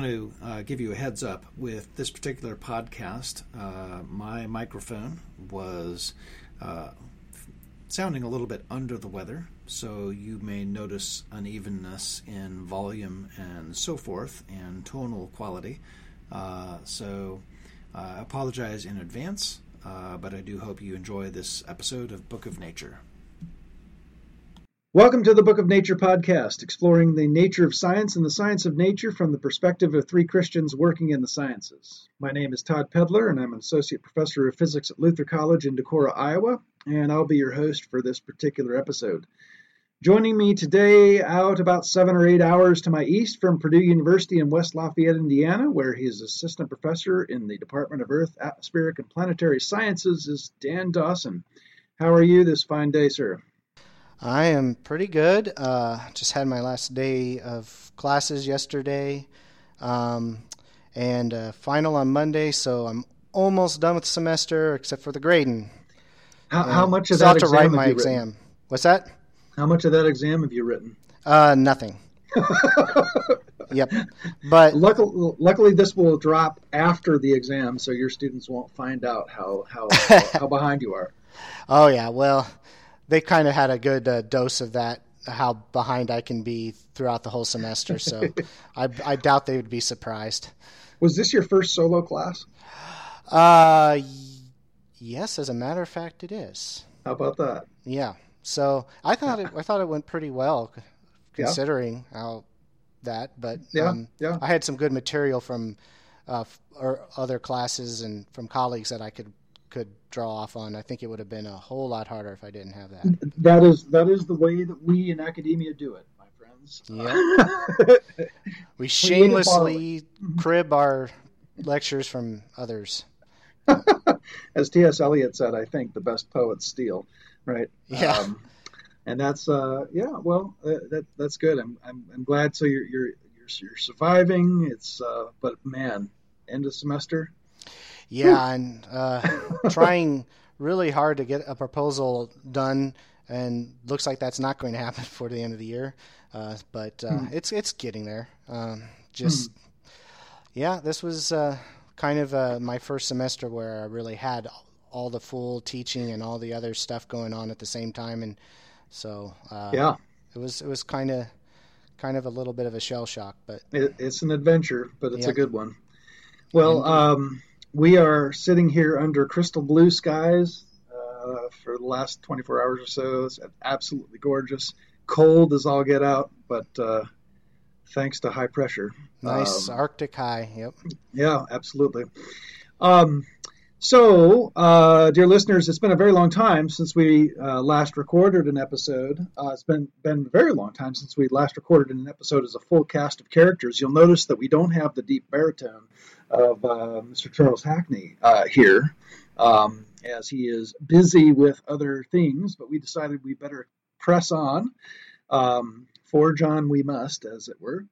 want to uh, give you a heads up with this particular podcast. Uh, my microphone was uh, sounding a little bit under the weather, so you may notice unevenness in volume and so forth, and tonal quality. Uh, so uh, I apologize in advance, uh, but I do hope you enjoy this episode of Book of Nature. Welcome to the Book of Nature podcast, exploring the nature of science and the science of nature from the perspective of three Christians working in the sciences. My name is Todd Pedlar, and I'm an associate professor of physics at Luther College in Decorah, Iowa, and I'll be your host for this particular episode. Joining me today, out about seven or eight hours to my east from Purdue University in West Lafayette, Indiana, where he is assistant professor in the Department of Earth, Atmospheric, and Planetary Sciences, is Dan Dawson. How are you this fine day, sir? I am pretty good. Uh, just had my last day of classes yesterday, um, and uh, final on Monday. So I'm almost done with the semester, except for the grading. How, how much of that have to exam write my written? exam? What's that? How much of that exam have you written? Uh, nothing. Yep. But Luckily, luckily, this will drop after the exam, so your students won't find out how how how behind you are. oh yeah, well, they kind of had a good uh, dose of that. How behind I can be throughout the whole semester, so I, I doubt they would be surprised. Was this your first solo class? Uh, y- yes, as a matter of fact, it is. How about that? Yeah. So I thought it. I thought it went pretty well, c- Yeah. considering how that. But Yeah, um, yeah. I had some good material from uh, f- or other classes and from colleagues that I could could draw off on. I think it would have been a whole lot harder if I didn't have that. That is that is the way that we in academia do it, my friends. Yeah. We shamelessly Mm-hmm. crib our lectures from others. As T.S. Eliot said, I think the best poets steal, right? Yeah. and that's uh, yeah. Well, uh, that that's good. I'm, I'm I'm glad. So you're you're you're, you're surviving. It's uh, but man, end of semester. Yeah, and uh, trying really hard to get a proposal done, and looks like that's not going to happen before the end of the year. Uh, but uh, it's it's getting there. Um, just yeah, this was uh, kind of uh, my first semester where I really had all the full teaching and all the other stuff going on at the same time, and so uh, Yeah. it was it was kind of kind of a little bit of a shell shock, but It, it's an adventure, but it's a good one. Well, um, we are sitting here under crystal blue skies uh, for the last 24 hours or so. It's absolutely gorgeous. Cold as all get out, but uh, thanks to high pressure. nice Um, Arctic high. Yep. yeah, absolutely. Um, so, uh, dear listeners, it's been a very long time since we uh, last recorded an episode. Uh, it's been been a very long time since we last recorded an episode as a full cast of characters. You'll notice that we don't have the deep baritone of uh, Mr. Charles Hackney uh, here, um, as he is busy with other things. But we decided we better press on. Um, for John, we must, as it were.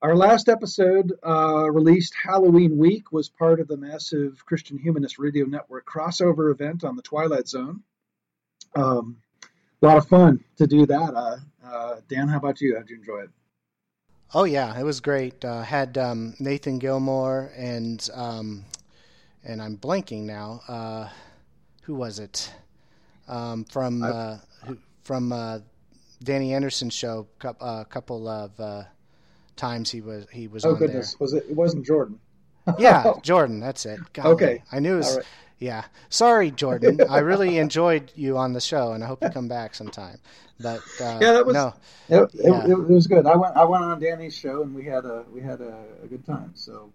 Our last episode, uh, released Halloween week, was part of the massive Christian Humanist Radio Network crossover event on the Twilight Zone. Um, a lot of fun to do that. Uh, uh, Dan, how about you? How'd you enjoy it? Oh yeah, it was great. Uh, had um, Nathan Gilmour and um, and I'm blanking now. Uh, who was it? Um, from uh, who, from uh, Danny Anderson's show. A uh, couple of uh, times he was he was Oh goodness, was it? It wasn't Jordan. Yeah, Jordan. That's it. Okay. I knew it was. Right. Yeah, sorry, Jordan. I really enjoyed you on the show, and I hope you come back sometime. But uh, Yeah, that was- no. It, it- Yeah. it, was good. I went I went on Danny's show and we had a we had a, a good time. So,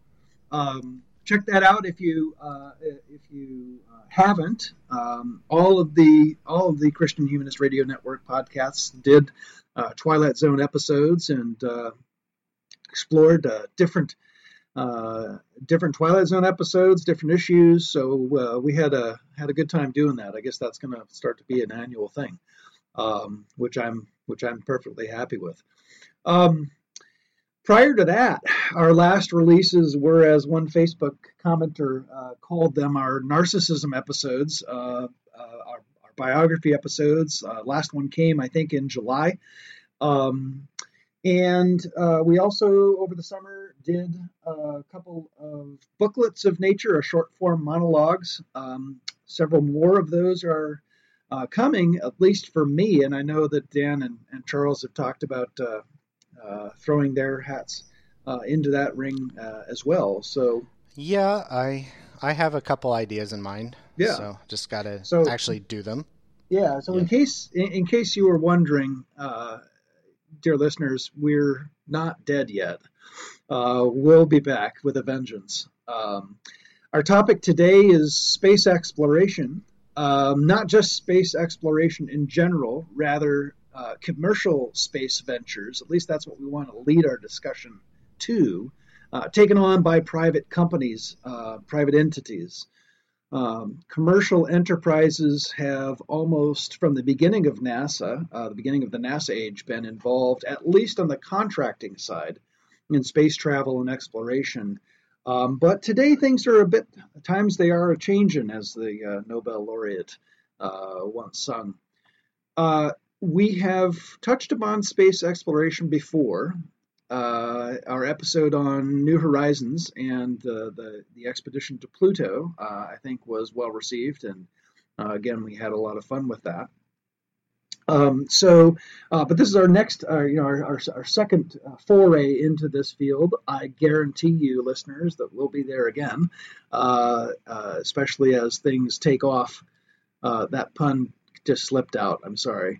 um, check that out if you uh, if you uh, haven't. Um, all of the all of the Christian Humanist Radio Network podcasts did uh, Twilight Zone episodes and uh, explored uh, different uh, different Twilight Zone episodes, different issues. So we had a had a good time doing that. I guess that's going to start to be an annual thing, um, which I'm which I'm perfectly happy with. Um, prior to that, our last releases were, as one Facebook commenter uh, called them, our narcissism episodes, uh, uh, our, our, biography episodes. Uh, last one came, I think, in July. Um, and uh, we also, over the summer, did a couple of booklets of nature, or short form monologues. Um, several more of those are uh, coming, at least for me. And I know that Dan and, and Charles have talked about uh, throwing their hats uh, into that ring uh, as well. So yeah, I I have a couple ideas in mind. Yeah, so just got to so, actually do them. Yeah. So yeah. in case in, in, case you were wondering, uh, dear listeners, we're not dead yet. Uh, we'll be back with a vengeance. Um, our topic today is space exploration. Um, not just space exploration in general, rather uh, commercial space ventures, at least that's what we want to lead our discussion to, uh, taken on by private companies, uh, private entities. Um, commercial enterprises have almost from the beginning of NASA, uh, the beginning of the NASA age, been involved, at least on the contracting side, in space travel and exploration. Um, but today things are a bit, times they are a changing, as the uh, Nobel laureate uh, once sung. Uh, we have touched upon space exploration before. Uh, our episode on New Horizons and the, the, expedition to Pluto, uh, I think, was well received, and uh, again, we had a lot of fun with that. Um, so, uh, but this is our next, uh, you know, our, our, our second uh, foray into this field. I guarantee you, listeners, that we'll be there again, especially as things take off. that pun just slipped out. I'm sorry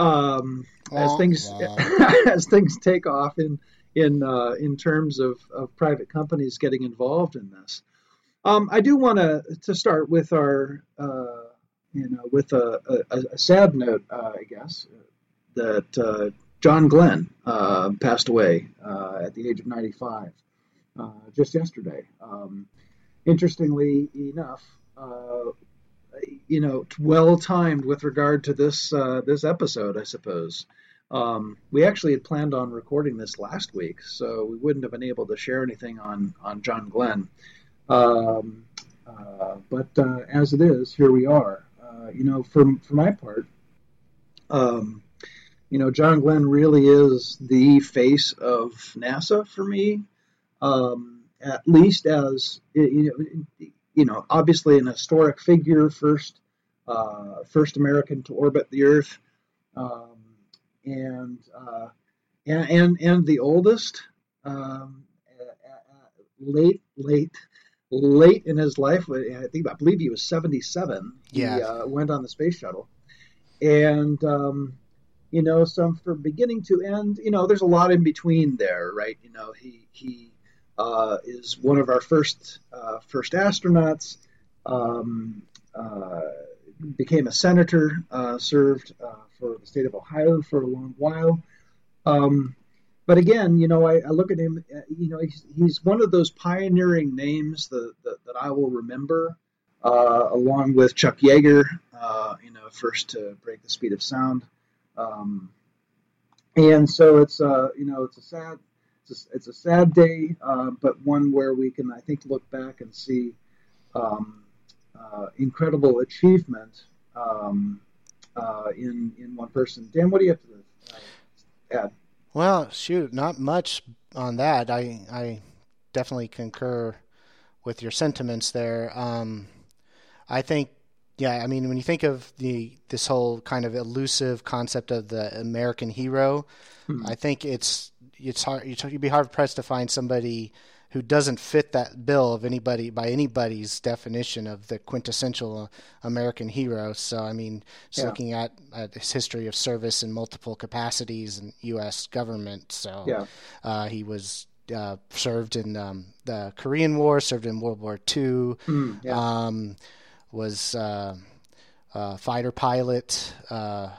um, as things as things take off in in uh, in terms of, of private companies getting involved in this. Um, I do want to to start with our uh, you know with a, a, a sad note, uh, I guess, that uh, John Glenn uh, passed away uh, at the age of 95 just yesterday. Um, interestingly enough, you know, well timed with regard to this uh, this episode, I suppose. Um, we actually had planned on recording this last week, so we wouldn't have been able to share anything on on John Glenn. Um, uh, but uh, as it is, here we are. Uh, you know, for for my part, um, you know, John Glenn really is the face of NASA for me. Um, at least as you know, you know, obviously an historic figure, first uh, first American to orbit the Earth, um, and, uh, and, and and the oldest, um, late late late in his life. I think I believe he was seventy seven. Yeah, he uh, went on the space shuttle, and um, you know, so from beginning to end, you know, there's a lot in between there, right? You know, he he uh, is one of our first uh, first astronauts. Um, uh, became a senator, uh, served uh, for the state of Ohio for a long while. Um, but again, you know, I, I, look at him. You know, he's, he's one of those pioneering names that, that, that I will remember, along with Chuck Yeager. you know, first to break the speed of sound. Um, and so it's you know it's a sad it's a, it's a sad day, uh, but one where we can, I think, look back and see um, uh, incredible achievement um, uh, in in one person. Dan, what do you have to uh, add? Well, shoot, not much on that. I I definitely concur with your sentiments there. Um, I think yeah, I mean, when you think of the this whole kind of elusive concept of the American hero, hmm. I think it's it's hard. You'd be hard pressed to find somebody who doesn't fit that bill of anybody by anybody's definition of the quintessential American hero. So, I mean, just yeah. looking at, at, his history of service in multiple capacities in U.S. government. So, yeah. uh, he was uh, served in um, the Korean War, served in World War II, Mm, yeah. um, was uh, a fighter pilot. Uh,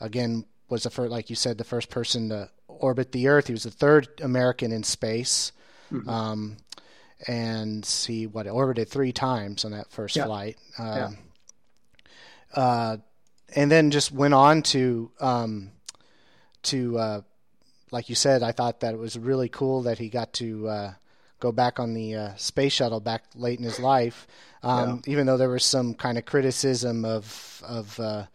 again, was the first, like you said, the first person to orbit the Earth. He was the third American in space. Mm-hmm. Um, and see what it orbited three times on that first Yeah. flight. Yeah. Um, uh, and then just went on to um, to uh, like you said. I thought that it was really cool that he got to uh, go back on the uh, space shuttle back late in his life. Um, Even though there was some kind of criticism of of uh,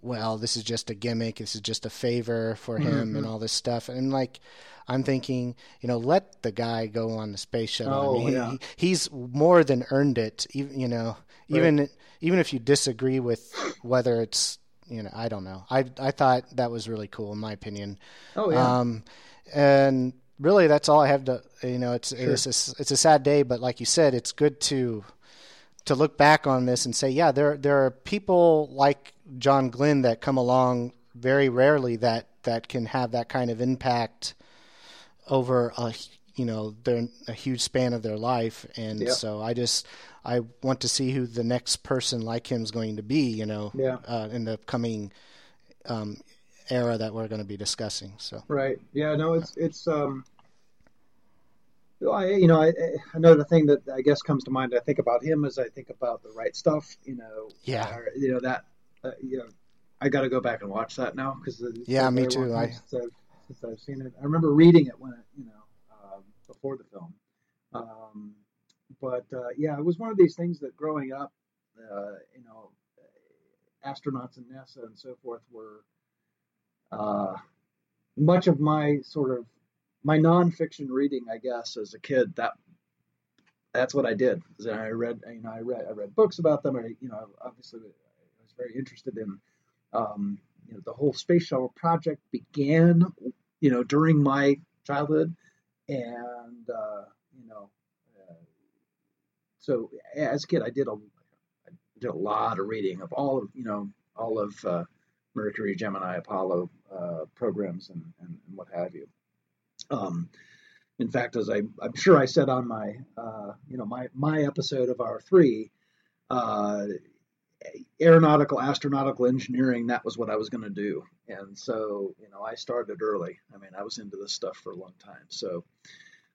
well, this is just a gimmick. This is just a favor for him, Mm-hmm. and all this stuff. And like, I'm thinking, you know, let the guy go on the space shuttle. Oh, I mean, yeah. he, he's more than earned it. Even you know, even even if you disagree with whether it's you know, I don't know. I I thought that was really cool in my opinion. Oh yeah. Um, and really, that's all I have to. You know, it's it's a, it's a sad day, but like you said, it's good to to look back on this and say, yeah, there there are people like John Glenn that come along very rarely that that can have that kind of impact over a you know their a huge span of their life, and so I just I want to see who the next person like him is going to be, you know, Yeah. uh, in the coming um, era that we're going to be discussing. So. Right. Yeah. No. It's it's um. I you know I, I- another thing that I guess comes to mind. I think about him as I think about the right stuff. You know. Yeah. or, you know that. Uh, you know, I got to go back and watch that now because Yeah, me too. I- I've, since I've seen it, I remember reading it when it you know um, before the film. Um, but uh, yeah, it was one of these things that growing up, uh, you know, astronauts and NASA and so forth were uh, much of my sort of my nonfiction reading, I guess, as a kid. That that's what I did. I read, you know, I read I read books about them. I, you know, obviously, I was very interested in, um, you know, the whole space shuttle project began, you know, during my childhood, and uh, you know, uh, so as a kid, I did a I did a lot of reading of all of you know all of uh, Mercury, Gemini, Apollo uh, programs and, and, and what have you. Um, in fact, as I, I'm sure I said on my, uh, you know, my, my episode of our three, uh, aeronautical, astronautical engineering, that was what I was going to do. And so, you know, I started early. I mean, I was into this stuff for a long time. So,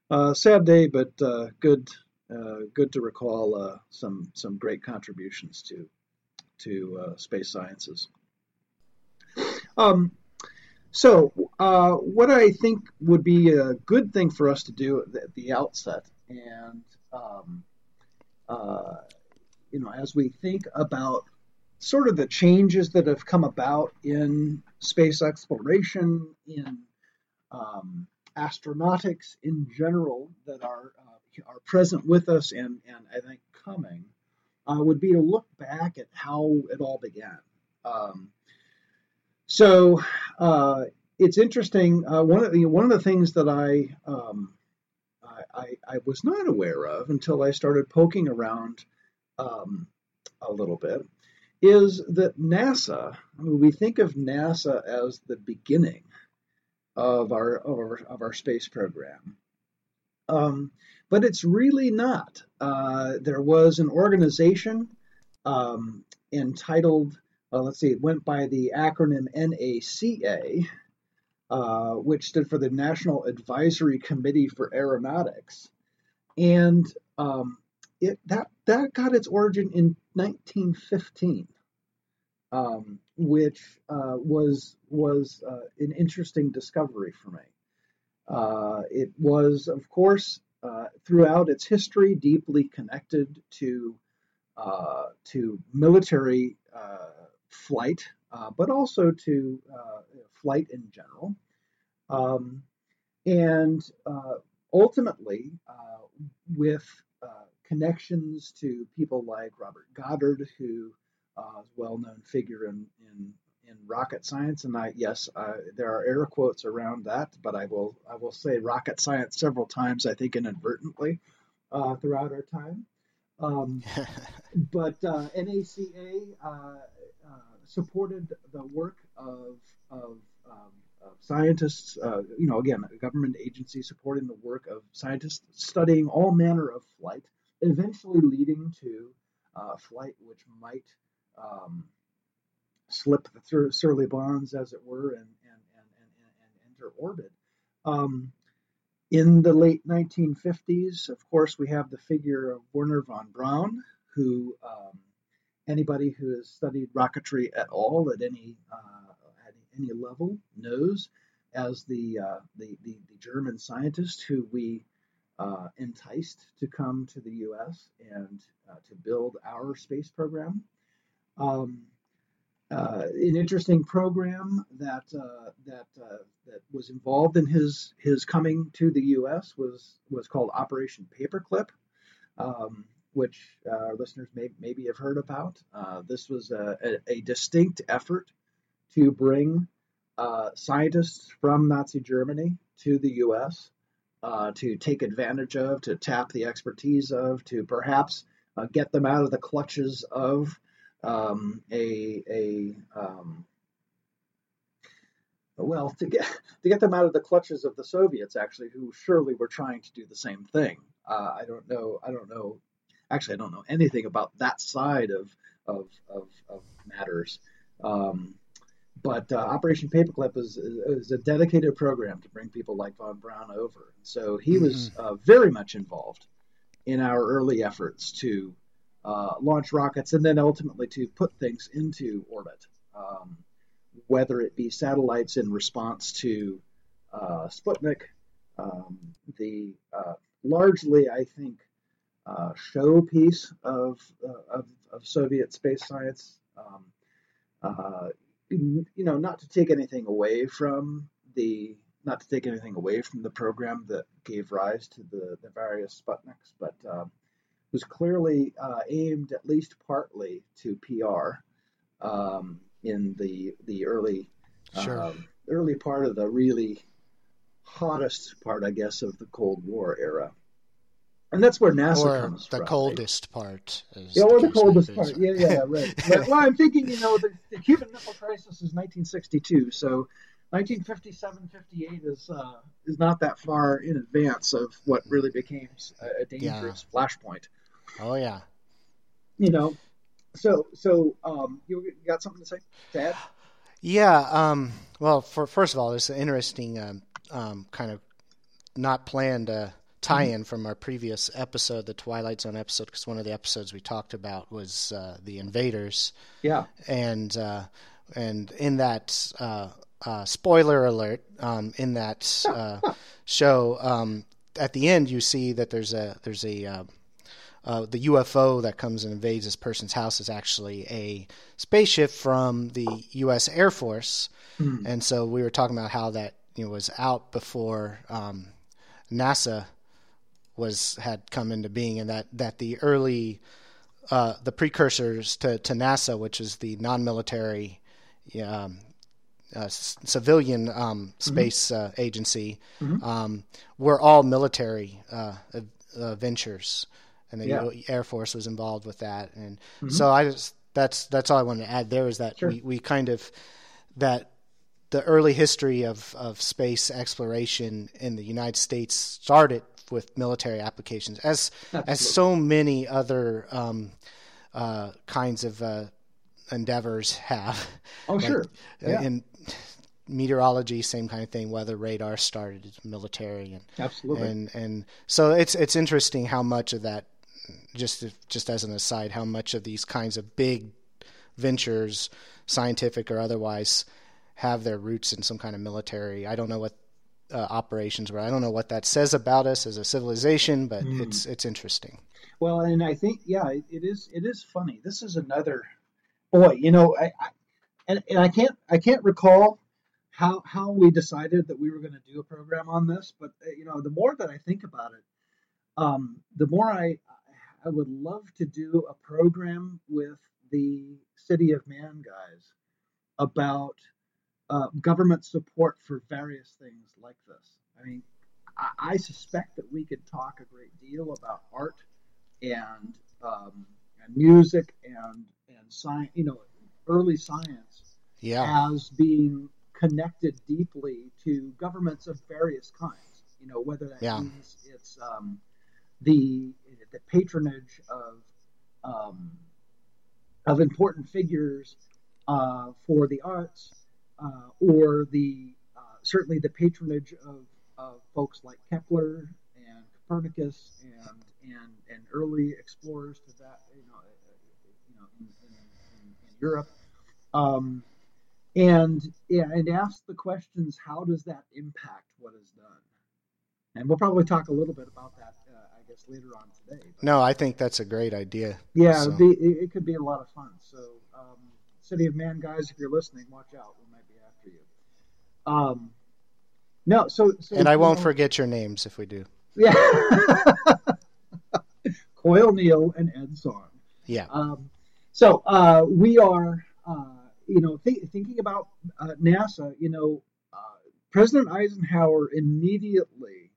uh, sad day, but uh, good, uh, good to recall uh, some some great contributions to to uh, space sciences. Um, so, uh, what I think would be a good thing for us to do at the, at the outset, and um, you know, as we think about sort of the changes that have come about in space exploration, in um, astronautics in general, that are uh, are present with us and and I think coming, uh, would be to look back at how it all began. Um, so uh, it's interesting. Uh, one of the one of the things that I, um, I, I I was not aware of until I started poking around um, a little bit is that NASA. I mean, we think of NASA as the beginning of our of our, of our space program, um, but it's really not. Uh, there was an organization um, entitled let's see, it went by the acronym NACA, uh, which stood for the National Advisory Committee for Aeronautics, and um, it that that got its origin in 1915, um, which uh, was was uh, an interesting discovery for me. Uh, it was, of course, uh, throughout its history, deeply connected to uh, to military uh, flight, but also to flight in general. Um, and ultimately, with connections to people like Robert Goddard, who uh, is a well-known figure in, in in rocket science, and I yes, uh, there are air quotes around that, but I will I will say rocket science several times, I think inadvertently, uh, throughout our time. Um, but uh, NACA uh, uh, supported the work of, of um, of scientists, uh, you know, again, a government agency supporting the work of scientists studying all manner of flight, eventually leading to uh, flight which might um, slip the Surly bonds, as it were, and, and, and, and, and enter orbit. Um, in the late 1950s, of course, we have the figure of Wernher von Braun, who um, anybody who has studied rocketry at all at any uh, at any level knows as the, uh, the, the, the, German scientist who we uh, enticed to come to the U.S. and uh, to build our space program. Um, uh, an interesting program that uh, that uh, that was involved in his his coming to the U.S. was was called Operation Paperclip, um, which our listeners may maybe have heard about. Uh, this was a, a, a, distinct effort to bring uh, scientists from Nazi Germany to the U.S. Uh, to take advantage of, to tap the expertise of, to perhaps get them out of the clutches of um, a a um, well to get to get them out of the clutches of the Soviets actually who surely were trying to do the same thing. Uh, I don't know. I don't know. Actually, I don't know anything about that side of of of, of matters. Um, but uh, Operation Paperclip is, is a dedicated program to bring people like von Braun over. So he was mm-hmm. uh, very much involved in our early efforts to uh, launch rockets and then ultimately to put things into orbit, um, whether it be satellites in response to uh, Sputnik, um, the uh, largely, I think, uh, showpiece of, uh, of, of, Soviet space science. Um, uh, you know, not to take anything away from the not to take anything away from the program that gave rise to the, the various Sputniks, but was clearly uh, aimed at least partly to PR um, in the the early sure. um, early part of the really hottest part, I guess, of the Cold War era. And that's where NASA or comes the from. coldest right? part. Yeah, or the coldest part. Yeah, yeah, right. well, I'm thinking, you know, the, the, Cuban Missile Crisis is 1962, so 1957, 58 is uh, is not that far in advance of what really became a, a dangerous yeah. flashpoint. Oh yeah. You know, so so um, you got something to say, Dad? Yeah. Um, well, for first of all, there's an interesting um, um, kind of not planned uh, tie-in mm-hmm. from our previous episode, the Twilight Zone episode, because one of the episodes we talked about was uh, the invaders. Yeah. And uh, and in that uh, uh, spoiler alert, um, in that uh, show, um, at the end you see that there's a there's a uh, uh, the UFO that comes and invades this person's house is actually a spaceship from the U.S. Air Force, mm. and so we were talking about how that you know, was out before um, NASA was had come into being, and that that the early uh, the precursors to, to NASA, which is the non-military um, uh, civilian um, mm-hmm. space mm-hmm. uh, agency, mm-hmm. um, were all military uh, uh ventures and the yeah. Air Force was involved with that. And mm-hmm. so I just that's that's all I wanted to add there is that sure. we, we kind of that the early history of, of space exploration in the United States started with military applications, as Absolutely. as so many other um, uh, kinds of uh, endeavors have. Oh, like, sure. Uh, yeah. In meteorology, same kind of thing. Weather radar started military, and absolutely, and and so it's it's interesting how much of that just just as an aside, how much of these kinds of big ventures, scientific or otherwise, have their roots in some kind of military. I don't know what uh, operations were. I don't know what that says about us as a civilization, but mm. it's it's interesting. Well, and I think yeah, it, it is it is funny. This is another boy. You know, I, I and, and I can't I can't recall how how we decided that we were going to do a program on this, but uh, you know, the more that I think about it, um, the more I I would love to do a program with the City of Man guys about uh, government support for various things like this. I mean, I, I, suspect that we could talk a great deal about art and um, and music and and science. You know, early science yeah. as being connected deeply to governments of various kinds. You know, whether that Yeah. means it's um, the the patronage of um, of important figures uh, for the arts, uh, or the uh, certainly the patronage of, of folks like Kepler and Copernicus and and and early explorers to that you know uh, you know in, in, in, in Europe. Um, and yeah, and ask the questions: How does that impact what is done? And we'll probably talk a little bit about that, uh, I guess, later on today. But No, I think that's a great idea. yeah, So- be, it, could be a lot of fun. So, um, City of Man guys, if you're listening, watch out. We might be after you. Um, no, so, so And I won't know- forget your names if we do. Yeah, Coyle Neal and Ed Song. Yeah. Um, so uh, we are, uh, you know, th- thinking about uh, NASA. You know, uh, President Eisenhower immediately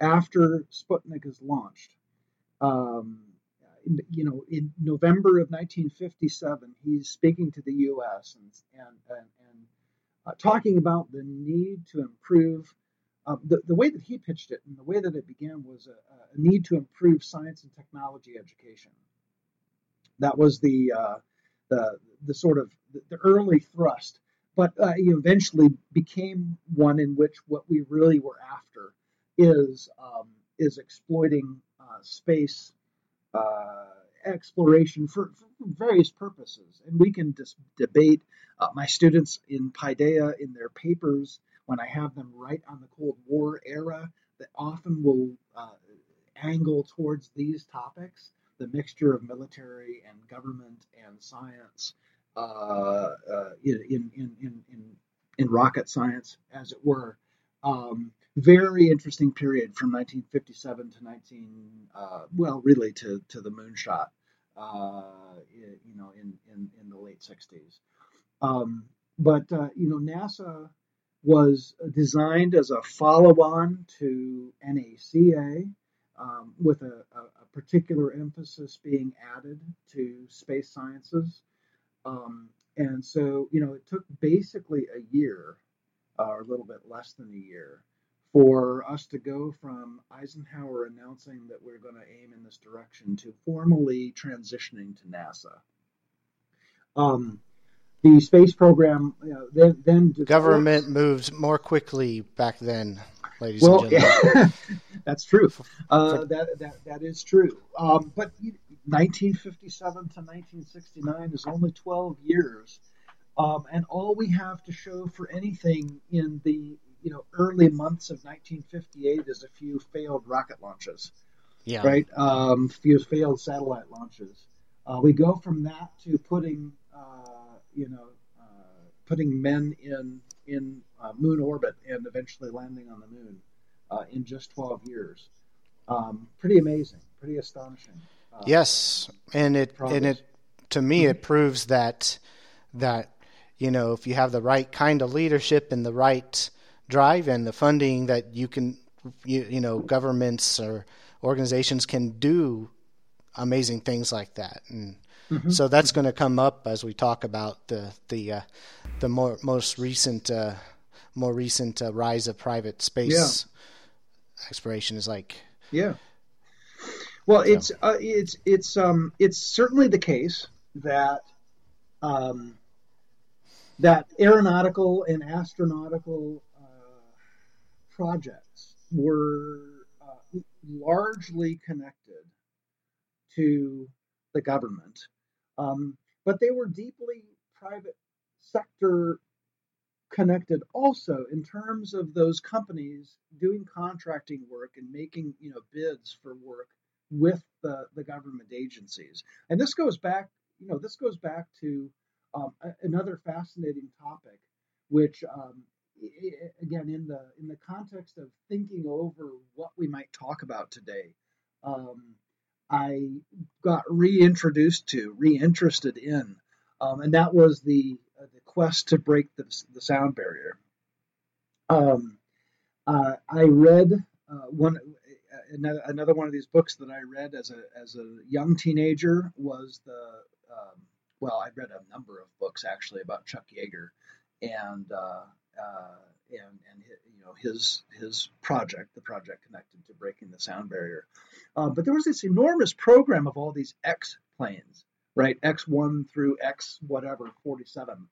after Sputnik is launched, um, in, you know, in November of 1957, he's speaking to the U.S. and, and uh, talking about the need to improve. Uh, the, the way that he pitched it and the way that it began was a, a need to improve science and technology education. That was the uh, the the sort of the, early thrust, but uh, he eventually became one in which what we really were after is um, is exploiting uh, space uh, exploration for, for various purposes, and we can dis- debate. Uh, my students in Paideia in their papers when I have them write on the Cold War era that often will uh, angle towards these topics the mixture of military and government and science uh, uh, in, in, in, in, in rocket science, as it were. Um, very interesting period from 1957 to 19, uh, well, really to, to the moonshot, uh, you know, in, in, in the late 60s. Um, but, uh, you know, NASA was designed as a follow-on to NACA, um, with a, a, a particular emphasis being added to space sciences. Um, and so, you know, it took basically a year, uh, or a little bit less than a year, for us to go from Eisenhower announcing that we're going to aim in this direction to formally transitioning to NASA. Um, the space program you know, then, then developed- Government moved more quickly back then, ladies well, and gentlemen. that's true. Uh, that, that that is true. Um, but 1957 to 1969 is only 12 years, um, and all we have to show for anything in the you know early months of 1958 is a few failed rocket launches, Yeah. right? Um, few failed satellite launches. Uh, we go from that to putting uh, you know uh, putting men in in uh, moon orbit and eventually landing on the moon uh, in just 12 years. Um, pretty amazing, pretty astonishing. Uh, Yes, and it and it to me it proves that that you know if you have the right kind of leadership and the right drive and the funding that you can you, you know governments or organizations can do amazing things like that and Mm-hmm. so that's going to come up as we talk about the the uh, the more most recent uh, more recent uh, rise of private space exploration is like Yeah. Well, it's uh, it's it's um it's certainly the case that um, that aeronautical and astronautical uh, projects were uh, largely connected to the government, um, but they were deeply private sector connected also in terms of those companies doing contracting work and making you know bids for work with the, the government agencies. And this goes back you know this goes back to um, another fascinating topic which um, again in the in the context of thinking over what we might talk about today um, i got reintroduced to reinterested in um, and that was the uh, the quest to break the, the sound barrier. Um, uh, I read uh, one uh, another, another one of these books that I read as a as a young teenager was the um, well I read a number of books actually about Chuck Yeager and uh, uh, and and you know his his project, the project connected to breaking the sound barrier. Uh, but there was this enormous program of all these X planes, right? X1 through X whatever 47,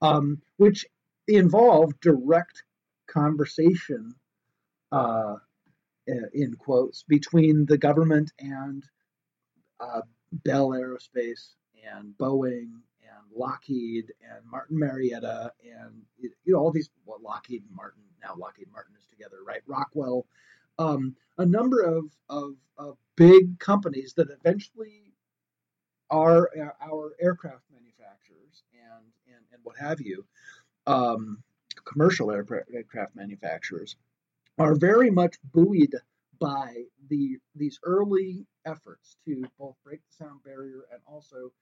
um, which involved direct conversation, uh, in quotes, between the government and uh, Bell Aerospace and Boeing and Lockheed and Martin Marietta and you know all these well, Lockheed and Martin now Lockheed Martin is together right? Rockwell. Um, a number of, of, of big companies that eventually are our aircraft manufacturers and, and, and what have you um, commercial aircraft manufacturers are very much buoyed by the these early efforts to both break the sound barrier and also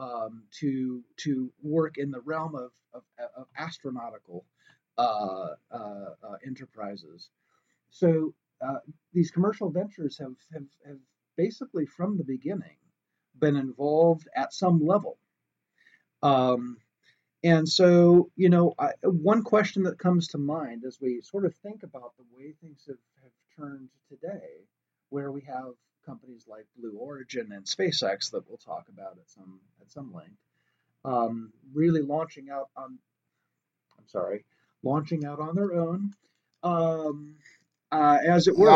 um, to to work in the realm of of, of astronautical uh, uh, uh, enterprises. So uh, these commercial ventures have, have have basically from the beginning been involved at some level. Um, and so, you know, I, one question that comes to mind as we sort of think about the way things have, have turned today, where we have companies like Blue Origin and SpaceX that we'll talk about at some at some length, um, really launching out on, I'm sorry, launching out on their own, um, uh, as it were.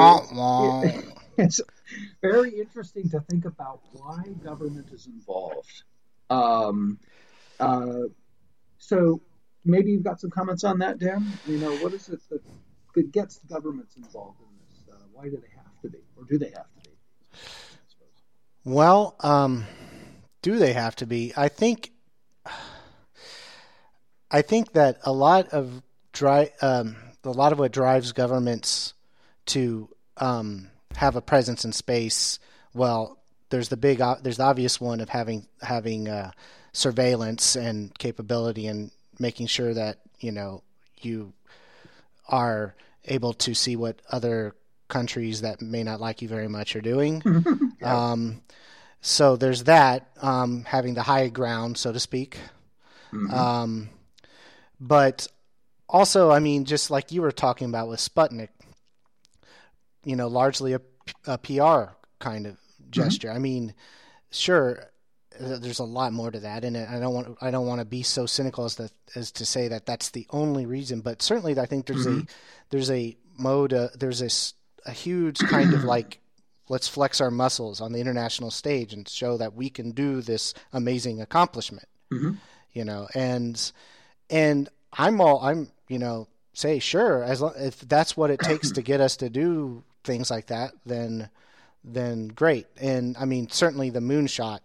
it's very interesting to think about why government is involved. Um, uh, so maybe you've got some comments on that, Dan. You know, what is it that, that gets governments involved in this? Uh, why do they have to be, or do they have to be? Well, um, do they have to be? I think. I think that a lot of um, a lot of what drives governments to um, have a presence in space. Well, there's the big, there's the obvious one of having having uh, surveillance and capability and making sure that you know you are able to see what other countries that may not like you very much are doing. yeah. um, so there's that um, having the high ground, so to speak. Mm-hmm. Um, but also, I mean, just like you were talking about with Sputnik, you know, largely a, a PR kind of gesture. Mm-hmm. I mean, sure, there's a lot more to that, and I don't want I don't want to be so cynical as to as to say that that's the only reason, but certainly I think there's mm-hmm. a there's a mode uh, there's a, a huge kind of like let's flex our muscles on the international stage and show that we can do this amazing accomplishment, mm-hmm. you know, and and I'm all I'm you know say sure as long, if that's what it takes to get us to do things like that, then then great. And I mean certainly the moonshot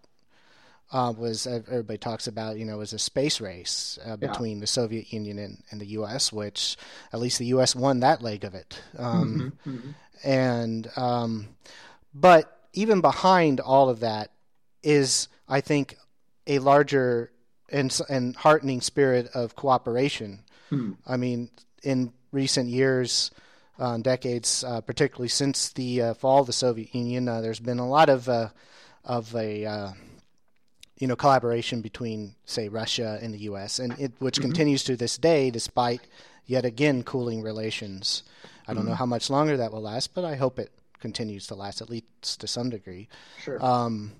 uh, was everybody talks about you know was a space race uh, between yeah. the Soviet Union and, and, the U.S., which at least the U.S. won that leg of it. Um, mm-hmm, mm-hmm. And um, but even behind all of that is, I think, a larger and, and heartening spirit of cooperation. Mm. I mean, in recent years. Uh, decades, uh, particularly since the uh, fall of the Soviet Union, there's been a lot of of a you know collaboration between say Russia and the U.S. and it, which mm-hmm. continues to this day despite yet again cooling relations. I don't mm-hmm. know how much longer that will last, but I hope it continues to last at least to some degree. Sure. Um,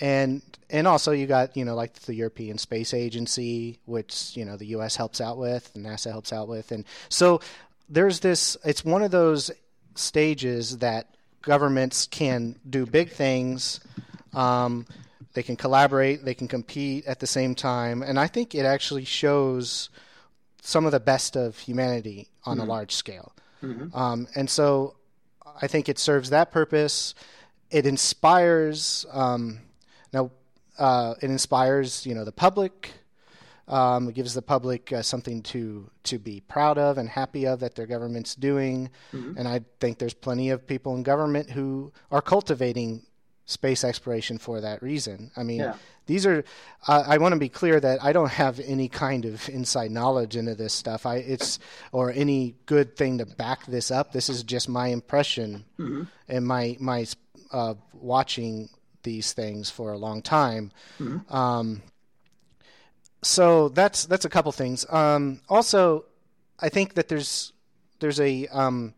and and also you got you know like the European Space Agency, which you know the U.S. helps out with, NASA helps out with, and so there's this. It's one of those stages that governments can do big things. Um, they can collaborate, they can compete at the same time, and I think it actually shows some of the best of humanity on mm-hmm. a large scale. Mm-hmm. Um, and so I think it serves that purpose. It inspires. Um, now, uh, it inspires you know the public. Um, it gives the public uh, something to to be proud of and happy of that their government's doing. Mm-hmm. And I think there's plenty of people in government who are cultivating space exploration for that reason. I mean, yeah. these are. Uh, I want to be clear that I don't have any kind of inside knowledge into this stuff. I it's or any good thing to back this up. This is just my impression mm-hmm. and my my uh, watching these things for a long time. Mm-hmm. Um, so that's that's a couple things. Um, also, I think that there's there's a um,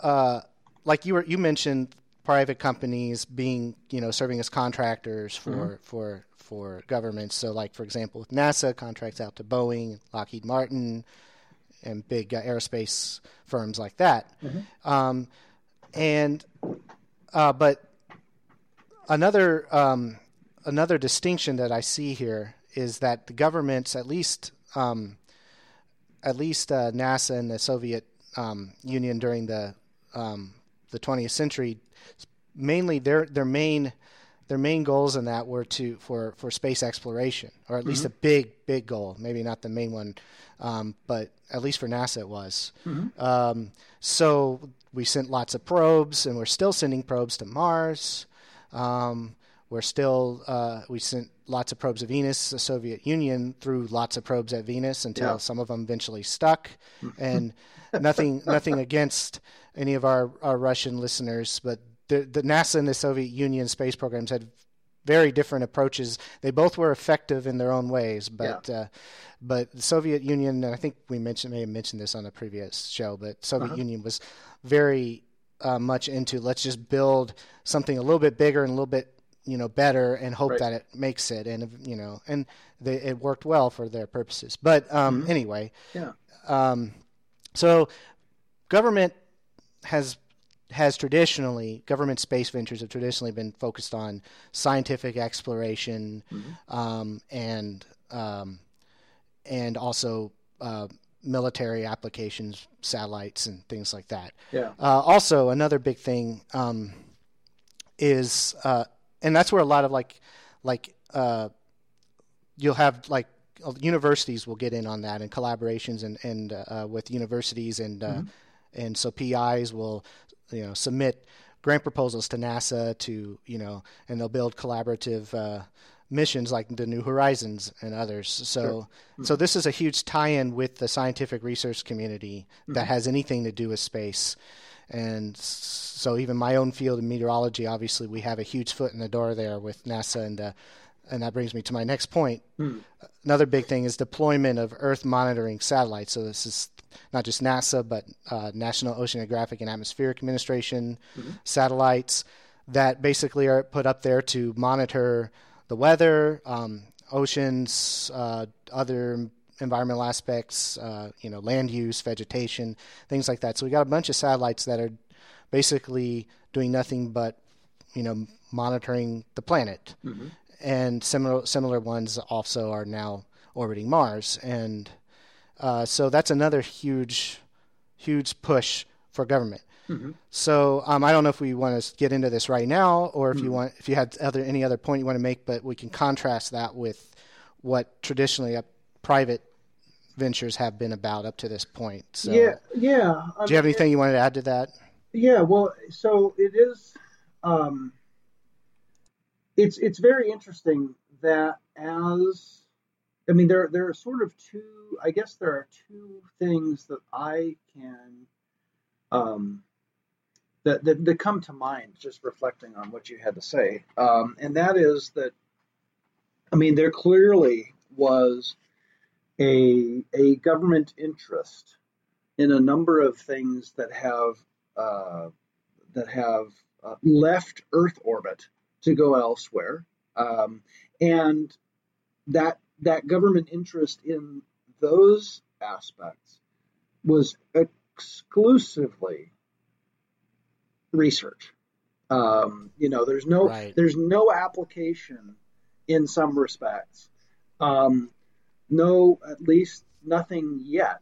uh, like you were you mentioned private companies being you know serving as contractors for Mm-hmm. for for governments. So like for example, with NASA contracts out to Boeing, Lockheed Martin, and big uh, aerospace firms like that. Mm-hmm. Um, and uh, but another um, another distinction that I see here is that the governments, at least um, at least uh, NASA and the Soviet um, Union during the um, the 20th century, mainly their their main their main goals in that were to for for space exploration, or at least a big big goal. Maybe not the main one, um, but at least for NASA it was. Um, so we sent lots of probes, and we're still sending probes to Mars. Um, we're still uh, we sent lots of probes to Venus. The Soviet Union threw lots of probes at Venus until Yeah. some of them eventually stuck. and nothing nothing against any of our, our Russian listeners, but the, the NASA and the Soviet Union space programs had very different approaches. They both were effective in their own ways, but uh, but the Soviet Union, and I think we mentioned may have mentioned this on a previous show, but Soviet Uh-huh. Union was very uh, much into let's just build something a little bit bigger and a little bit you know better and hope Right. that it makes it and you know and they, it worked well for their purposes but um, Mm-hmm. anyway Yeah. um, so government has has traditionally government space ventures have traditionally been focused on scientific exploration um, and um, and also uh, military applications, satellites and things like that. Yeah. Uh, also, another big thing um, is, uh, and that's where a lot of like, like uh, you'll have like universities will get in on that and collaborations and and uh, with universities and uh, and so PIs will you know submit grant proposals to NASA to you know and they'll build collaborative uh, missions like the New Horizons and others. So so this is a huge tie-in with the scientific research community that has anything to do with space. And so even my own field of meteorology, obviously, we have a huge foot in the door there with NASA, and uh, and that brings me to my next point. Another big thing is deployment of Earth monitoring satellites. So this is not just NASA, but uh, National Oceanographic and Atmospheric Administration satellites that basically are put up there to monitor the weather, um, oceans, uh, other environmental aspects, uh, you know, land use, vegetation, things like that. So we got a bunch of satellites that are basically doing nothing but, you know, monitoring the planet. And similar similar ones also are now orbiting Mars, and uh, so that's another huge, huge push for government. So um, I don't know if we want to get into this right now, or if you want, if you had other any other point you want to make, but we can contrast that with what traditionally uh, private ventures have been about up to this point. So, yeah, yeah. I do you have mean, anything you wanted to add to that? Yeah, well, so it is. Um, it's it's very interesting that as I mean there there are sort of two. I guess there are two things that I can um, that, that that come to mind just reflecting on what you had to say, um, and that is that I mean there clearly was a a government interest in a number of things that have uh, that have uh, left Earth orbit to go elsewhere, um, and that that government interest in those aspects was exclusively research. Um, you know, there's no Right. there's no application in some respects. Um, no, at least nothing yet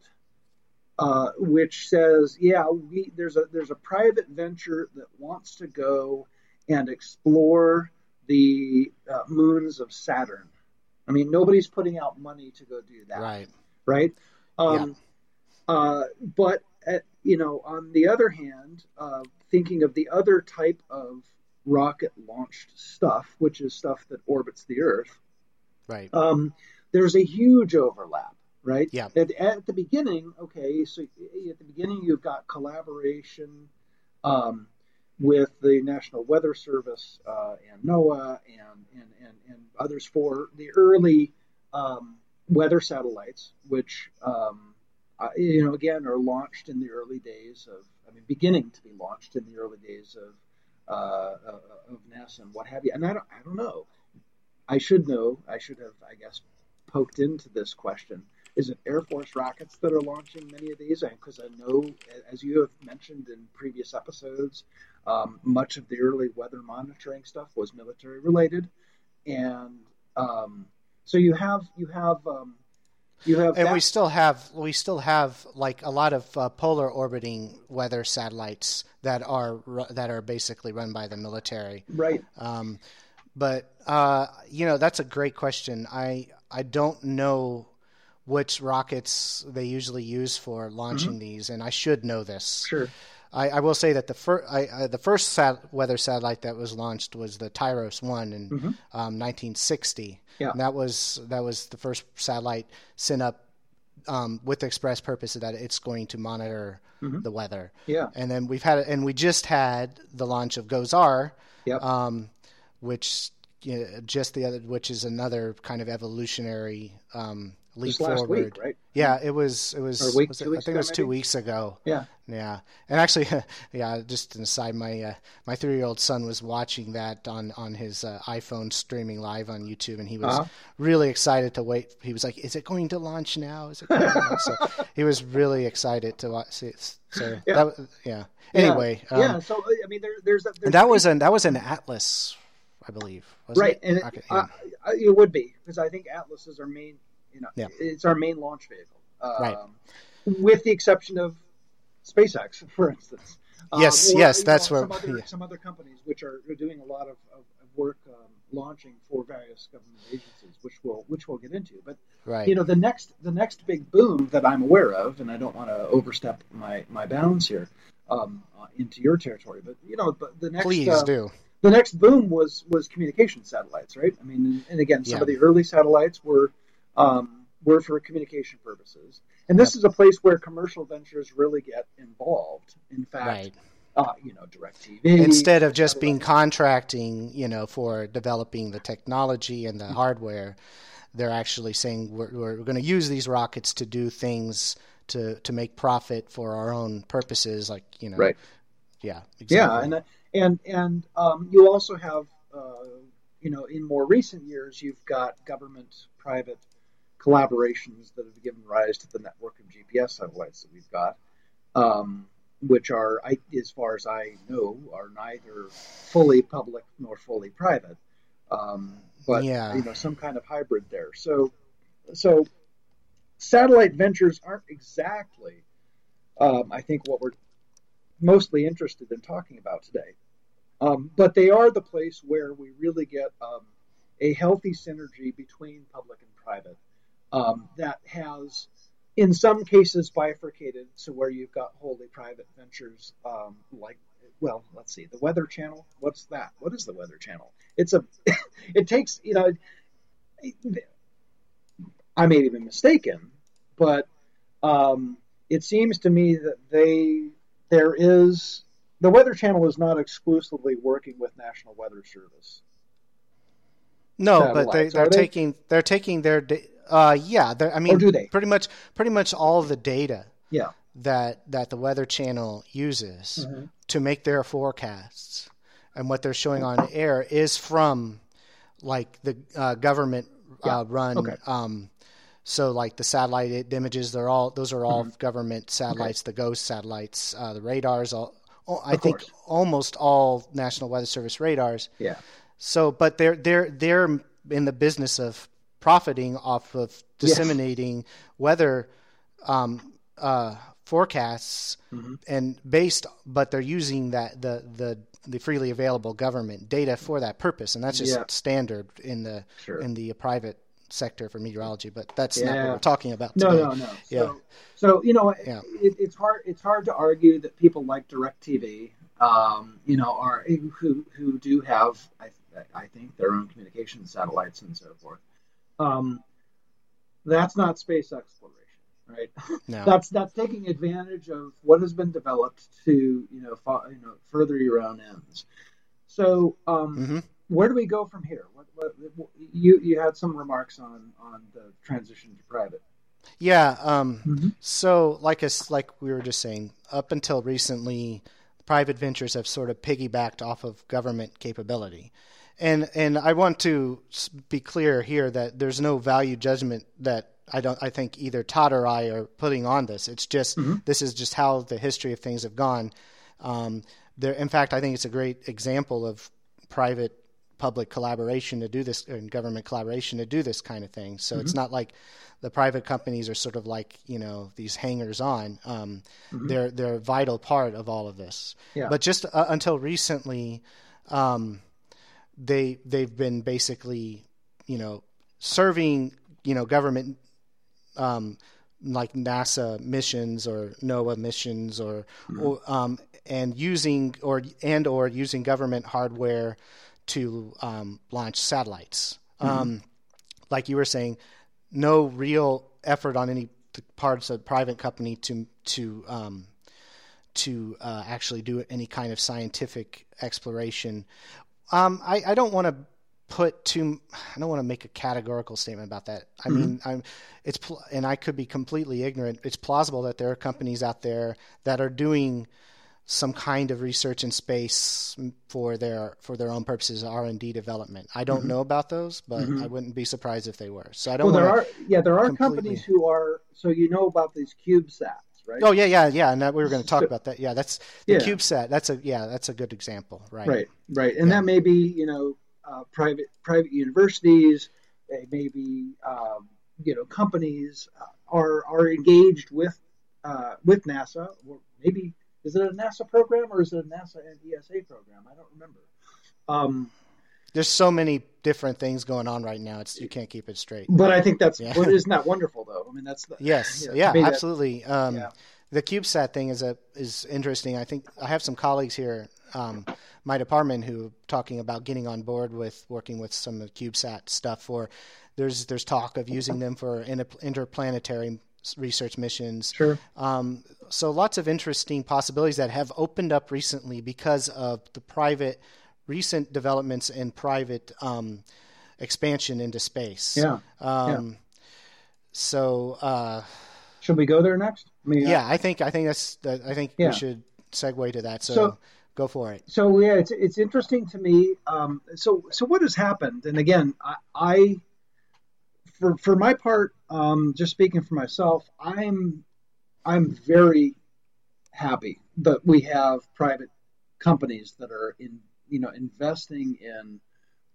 uh, which says, yeah, we, there's a there's a private venture that wants to go and explore the uh, moons of Saturn. I mean, nobody's putting out money to go do that, Right. right? Um, uh, but at, you know, on the other hand, uh, thinking of the other type of rocket launched stuff, which is stuff that orbits the Earth, Right. um, there's a huge overlap, right? Yeah. At, at the beginning, okay, so at the beginning you've got collaboration um, with the National Weather Service uh, and NOAA and, and, and, and others for the early um, weather satellites, which um, uh, you know, again, are launched in the early days of, I mean, beginning to be launched in the early days of uh, of NES and what have you. And I don't, I don't know. I should know. I should have, I guess, poked into this question. Is it Air Force rockets that are launching many of these? Because I know, as you have mentioned in previous episodes, um, much of the early weather monitoring stuff was military related, and um, so you have you have um, you have and that- we still have we still have like a lot of uh, polar orbiting weather satellites that are that are basically run by the military. right. Um, but uh, you know that's a great question. I I don't know which rockets they usually use for launching these, and I should know this. Sure. I, I will say that the first I, I, the first sat- weather satellite that was launched was the TIROS one in um, 1960. Yeah. And that was that was the first satellite sent up um, with the express purpose that it's going to monitor the weather. Yeah. And then we've had and we just had the launch of GOES-R, Yep. um, which you know, just the other, which is another kind of evolutionary um, leap Just last forward. week, right? Yeah, it was. It was. Week, was it- I think it was two maybe? weeks ago. Yeah. Yeah, and actually, yeah. Just an aside, my uh, my three year old son was watching that on on his uh, iPhone streaming live on YouTube, and he was Uh-huh. really excited to wait. He was like, "Is it going to launch now? Is it?" Going to launch? So he was really excited to watch. See, so Yeah. that yeah. Anyway, yeah. um, yeah. So I mean, there, there's, there's that was an that was an Atlas, I believe. right, it? and it, Okay, yeah. uh, it would be because I think atlases are our main, you know, Yeah. it's our main launch vehicle, um, Right. With the exception of SpaceX, for instance. Yes, or, yes, that's know, where- some other yeah. some other companies which are, are doing a lot of, of, of work um, launching for various government agencies, which we'll which we'll get into. But right. you know, the next the next big boom that I'm aware of, and I don't want to overstep my my bounds here um, uh, into your territory, but you know, but the next Please uh, do. the next boom was was communication satellites, right? I mean, and, and again, some Yeah. of the early satellites were um, were for communication purposes, and this is a place where commercial ventures really get involved. In fact, Right. uh, you know, Directv instead of just being contracting, you know, for developing the technology and the Mm-hmm. hardware, they're actually saying we're, we're going to use these rockets to do things to to make profit for our own purposes, like you know, Right. Yeah, exactly. Yeah, and and and um, you also have, uh, you know, in more recent years, you've got government-private collaborations that have given rise to the network of GPS satellites that we've got, um, which are, I, as far as I know, are neither fully public nor fully private, um, but Yeah. you know, some kind of hybrid there. So, so satellite ventures aren't exactly, um, I think, what we're mostly interested in talking about today. Um, but they are the place where we really get um, a healthy synergy between public and private um, that has, in some cases, bifurcated. to where you've got wholly private ventures, um, like, well, let's see, the Weather Channel. What's that? What is the Weather Channel? It's a, it takes, you know, I may have been mistaken, but um, it seems to me that they there is the Weather Channel is not exclusively working with National Weather Service. no, but they, they're are they? taking they're taking their da- uh yeah, I mean, do they? pretty much pretty much all the data Yeah, that that the Weather Channel uses Mm-hmm. to make their forecasts and what they're showing on air is from like the uh, government uh, run. Okay. Um, so like the satellite images, they're all those are all Mm-hmm. government satellites. The GHOST satellites, uh, the radars. All, oh, I Of think course. almost all National Weather Service radars. yeah, So, but they're they're they're in the business of profiting off of disseminating weather um, uh, forecasts Mm-hmm. and based, but they're using that the the the freely available government data for that purpose, and that's just Yeah. standard in the Sure. in the private sector for meteorology. But that's not what Yeah. we're talking about. no, today. no, no. Yeah. So, so you know, Yeah. it, it's hard. It's hard to argue that people like Directv, um, you know, are who who do have, I, I think, their own communication satellites and so forth. Um, that's not space exploration, right? No. that's that's taking advantage of what has been developed to you know fo- you know further your own ends. So um, Mhm. where do we go from here? What, what, you you had some remarks on on the transition to private. Yeah. Um, Mm-hmm. So, like us, like we were just saying, up until recently, private ventures have sort of piggybacked off of government capability, and and I want to be clear here that there's no value judgment that I don't. I think either Todd or I are putting on this. It's just this is just how the history of things have gone. Um, there, in fact, I think it's a great example of private public collaboration to do this and government collaboration to do this kind of thing. So it's not like the private companies are sort of like you know these hangers on. Um, They're they're a vital part of all of this. Yeah. But just uh, until recently, um, they they've been basically you know serving you know government um, like NASA missions or NOAA missions or, or um, and using or and or using government hardware to um, launch satellites. Um, like you were saying, no real effort on any parts of private company to to um, to uh, actually do any kind of scientific exploration. Um, I, I don't want to put too. I don't want to make a categorical statement about that. I mm-hmm. mean, I'm. It's and I could be completely ignorant. It's plausible that there are companies out there that are doing some kind of research in space for their for their own purposes, R and D development. I don't mm-hmm. know about those, but mm-hmm. I wouldn't be surprised if they were. So I don't. Well, there are yeah, there are completely- companies who are. So you know about these CubeSats, right? Oh yeah, yeah, yeah, and that, we were going to talk So- about that. Yeah, that's the Yeah. CubeSat. That's a yeah, that's a good example, right? Right, right, and that may be you know uh, private private universities, they may be um, you know companies uh, are are engaged with uh, with NASA, or maybe is it a NASA program or is it a NASA and ESA program? I don't remember. Um, There's so many different things going on right now. It's you can't keep it straight. but I think that's Yeah. well, isn't that wonderful though? I mean, that's the, Yes, yeah, absolutely. Um, yeah. The CubeSat thing is a is interesting. I think I have some colleagues here, um, my department, who are talking about getting on board with working with some of the CubeSat stuff. For there's there's talk of using them for inter- interplanetary research missions. Sure. Um, so lots of interesting possibilities that have opened up recently because of the private recent developments in private um, expansion into space. Yeah. Um, So uh, Should we go there next? I mean, yeah, I think I think that's that, I think Yeah. we should segue to that. So, So- go for it. so yeah, it's it's interesting to me. Um, so so what has happened? And again, I, I for for my part, um, just speaking for myself, I'm I'm very happy that we have private companies that are in you know investing in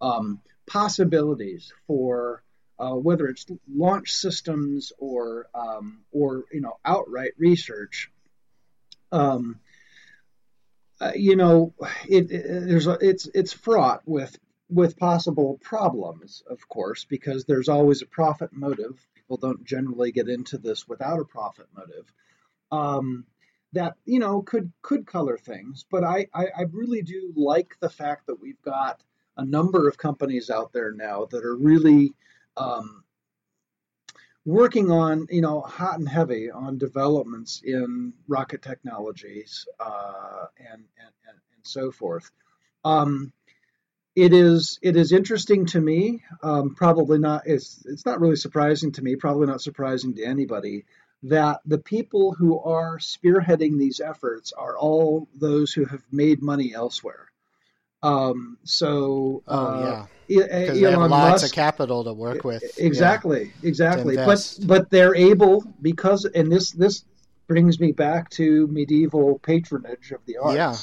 um, possibilities for uh, whether it's launch systems or um, or you know outright research. Um, uh, you know, it, it there's a, it's it's fraught with with possible problems, of course, because there's always a profit motive. People don't generally get into this without a profit motive. Um, that you know could could color things, but I, I I really do like the fact that we've got a number of companies out there now that are really um, working on, you know, hot and heavy on developments in rocket technologies uh, and, and, and and so forth. Um, it is it is interesting to me. Um, probably not. It's it's not really surprising to me. Probably not surprising to anybody that the people who are spearheading these efforts are all those who have made money elsewhere. Um, so Oh uh, yeah, because they have lots Musk, of capital to work with. Yeah. Exactly, exactly. But but they're able because and this this brings me back to medieval patronage of the arts. Yeah.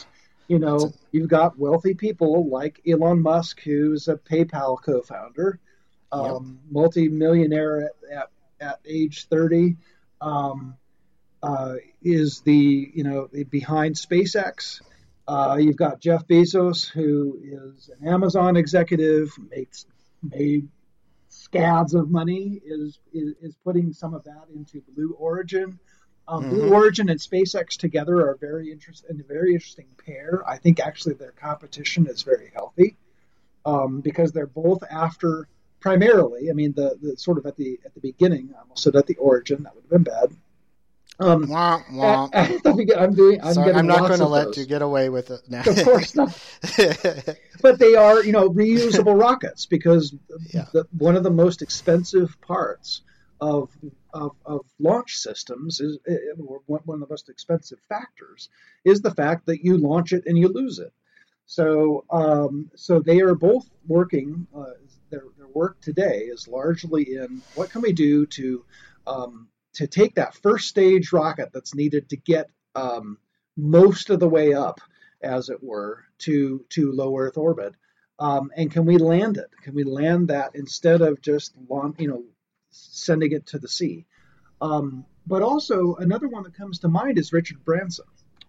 You know, you've got wealthy people like Elon Musk, who's a PayPal co-founder, um, multi-millionaire at, at, at age 30, um, uh, is the you know behind SpaceX. Uh, you've got Jeff Bezos, who is an Amazon executive, makes made scads of money, is, is is putting some of that into Blue Origin. Um, Blue Origin and SpaceX together are very interesting, a very interesting pair. I think actually their competition is very healthy um, because they're both after primarily. I mean, the, the sort of at the at the beginning, I almost said at the origin, that would have been bad. Um, Wah, wah. at- at the begin- I'm doing. I'm, Sorry, I'm not going to let those. you get away with it now. Of course not. but they are, you know, reusable rockets because Yeah. the, one of the most expensive parts of of, of launch systems is eh, eh, one one of the most expensive factors is the fact that you launch it and you lose it. So, um, so they are both working. Uh, work today is largely in what can we do to um, to take that first stage rocket that's needed to get um, most of the way up, as it were, to to low Earth orbit, um, and can we land it? Can we land that instead of just you know sending it to the sea? Um, but also another one that comes to mind is Richard Branson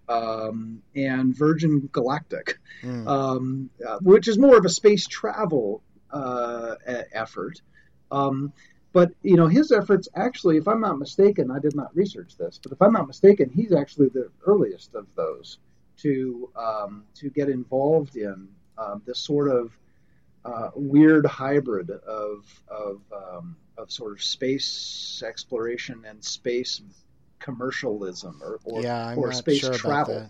um, and Virgin Galactic, mm. um, uh, which is more of a space travel effort. Um, but you know his efforts actually, if I'm not mistaken, I did not research this, but if I'm not mistaken, he's actually the earliest of those to um, to get involved in um, this sort of uh, weird hybrid of of um, of sort of space exploration and space commercialism or or, yeah, or space sure travel.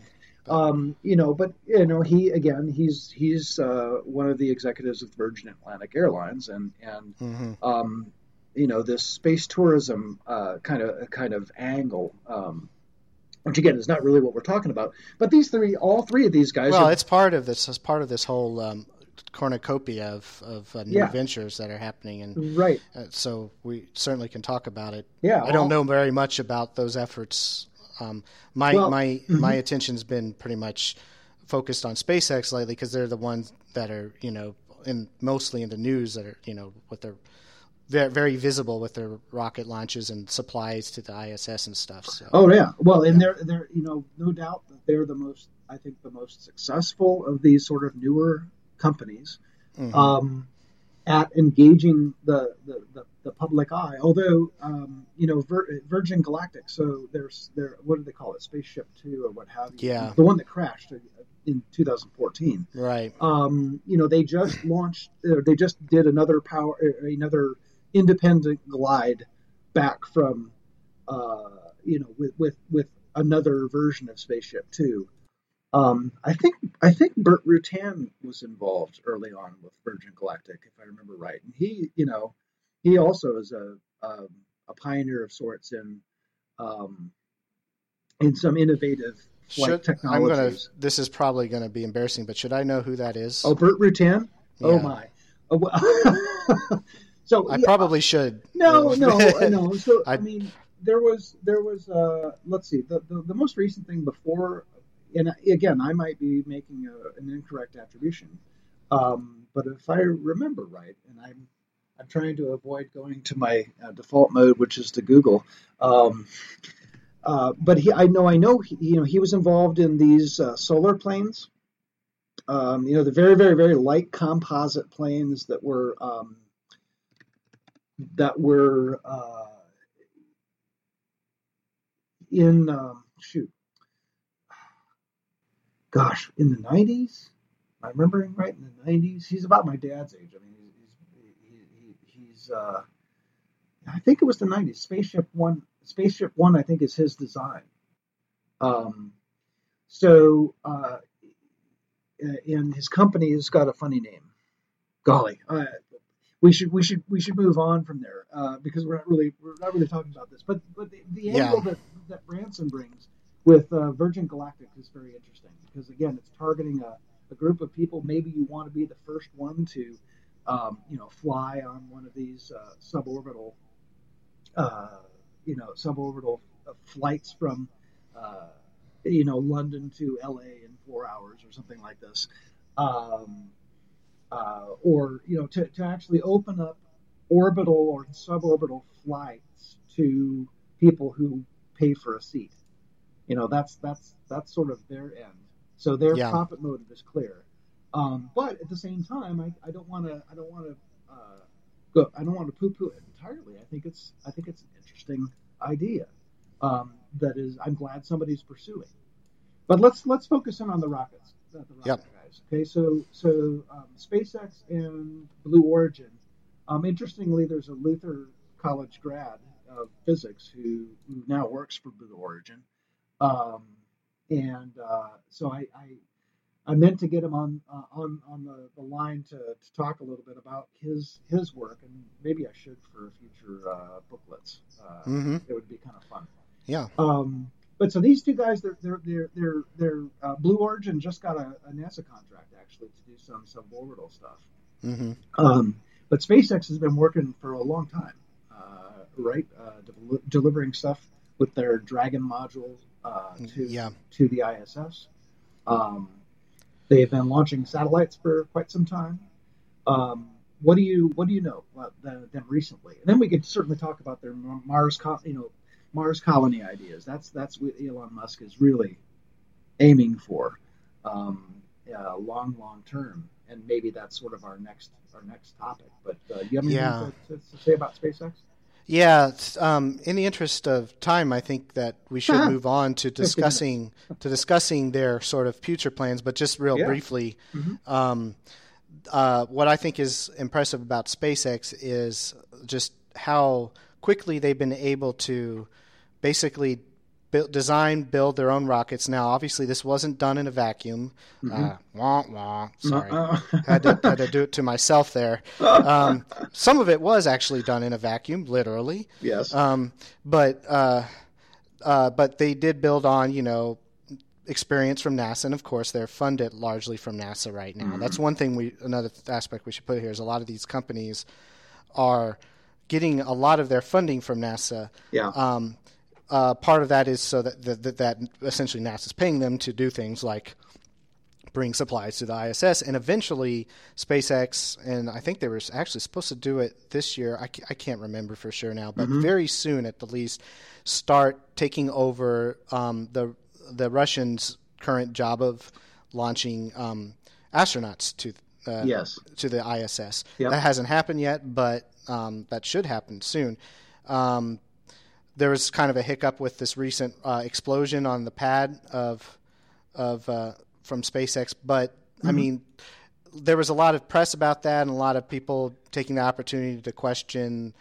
Um, you know, but you know, he again, he's he's uh, one of the executives of Virgin Atlantic Airlines, and and mm-hmm. um, you know this space tourism uh, kind of kind of angle. Um, which again is not really what we're talking about, but these three, all three of these guys. Well, are, it's part of this. It's part of this whole um, cornucopia of, of uh, new yeah. ventures that are happening, and right. Uh, so we certainly can talk about it. Yeah, I don't know very much about those efforts. Um, my well, my mm-hmm. my attention's been pretty much focused on SpaceX lately because they're the ones that are you know in mostly in the news that are you know with their very, very visible with their rocket launches and supplies to the ISS and stuff. So. Oh yeah, well, and yeah. they're they're you know no doubt that they're the most I think the most successful of these sort of newer companies mm-hmm. um, at engaging the, the, the, the, public eye. Although, um, you know, Vir- Virgin Galactic, so there's there what do they call it, Spaceship Two or what have you? Yeah, the one that crashed in 2014. Right. Um, you know, they just launched. Uh, they just did another power, uh, another independent glide back from, uh, you know, with with with another version of Spaceship Two. Um, I think I think Burt Rutan was involved early on with Virgin Galactic, if I remember right, and he, you know, he also is a a, a pioneer of sorts in um, in some innovative flight should, technologies. I'm gonna, this is probably going to be embarrassing, but should I know who that is? Oh, Burt Rutan. Oh, yeah. Oh my. Oh, well, so I yeah, probably should. No, no, no. So I, I mean, there was there was uh, let's see the, the, the most recent thing before and again, I might be making a, an incorrect attribution, um, but if I remember right, and I'm I'm trying to avoid going to my uh, default mode, which is to Google. Um, uh, but he, I know, I know, he, you know, he was involved in these uh, solar planes. Um, you know, the very, very, very light composite planes that were um, that were uh, in um, shoot gosh, in the 90s. Am I remembering right? In the 90s, he's about my dad's age. I mean, uh, I think it was the 90s. Spaceship One, Spaceship One, I think is his design. Um, so, uh, and his company has got a funny name. Golly, uh, we should we should we should move on from there uh, because we're not really we're not really talking about this. But but the, the angle yeah. that that Branson brings with uh, Virgin Galactic is very interesting because again, it's targeting a, a, group of people. Maybe you want to be the first one to, um, you know, fly on one of these uh, suborbital, uh, you know, suborbital flights from, uh, you know, London to LA in four hours or something like this, um, uh, or you know, to, to actually open up orbital or suborbital flights to people who pay for a seat. You know, that's that's that's sort of their end. So their yeah. profit motive is clear. Um, but at the same time, I, I don't want to I don't want to uh, go I don't want to poo-poo it entirely. I think it's I think it's an interesting idea um, that is I'm glad somebody's pursuing. But let's let's focus in on the rockets. The, the rocket yep. guys. Okay, so so um, SpaceX and Blue Origin. Um, interestingly, there's a Luther College grad of physics who, who now works for Blue Origin. Um, and uh, so I, I, I meant to get him on uh, on on the, the line to, to talk a little bit about his his work, and maybe I should for future uh, booklets. Uh, Mhm. It would be kind of fun. Yeah. Um, but so these two guys, they're they're they're they're, they're uh, Blue Origin just got a, a NASA contract actually to do some suborbital stuff. hmm Um, but SpaceX has been working for a long time, uh, right? Uh, del- delivering stuff with their Dragon module uh, to Yeah. to the ISS. Um, they've been launching satellites for quite some time. Um, what do you what do you know about them recently? And then we could certainly talk about their Mars, co- you know, Mars colony ideas. That's that's what Elon Musk is really aiming for, um, uh, long long term. And maybe that's sort of our next our next topic. But uh, you have anything Yeah. to, to, to say about SpaceX? Yeah, um, in the interest of time, I think that we should Uh-huh. move on to discussing to discussing their sort of future plans. But just real Yeah. briefly, Mhm. um, uh, what I think is impressive about SpaceX is just how quickly they've been able to basically build, design, build their own rockets. Now, obviously, this wasn't done in a vacuum. Uh, wah, wah, sorry. Uh, had to, had to do it to myself there. Um, some of it was actually done in a vacuum, literally. yes. Um, but uh, uh, but they did build on you know experience from NASA, and of course they're funded largely from NASA right now. That's one thing we another aspect we should put here is a lot of these companies are getting a lot of their funding from NASA. yeah. Um, uh, part of that is so that, that that essentially NASA's paying them to do things like bring supplies to the ISS, and eventually SpaceX and I think they were actually supposed to do it this year. I, I can't remember for sure now, but very soon at the least, start taking over um, the the Russians' current job of launching um, astronauts to uh, Yes. to the ISS. Yep. That hasn't happened yet, but um, that should happen soon. Um, there was kind of a hiccup with this recent uh, explosion on the pad of of uh, from SpaceX, but I mean, there was a lot of press about that, and a lot of people taking the opportunity to question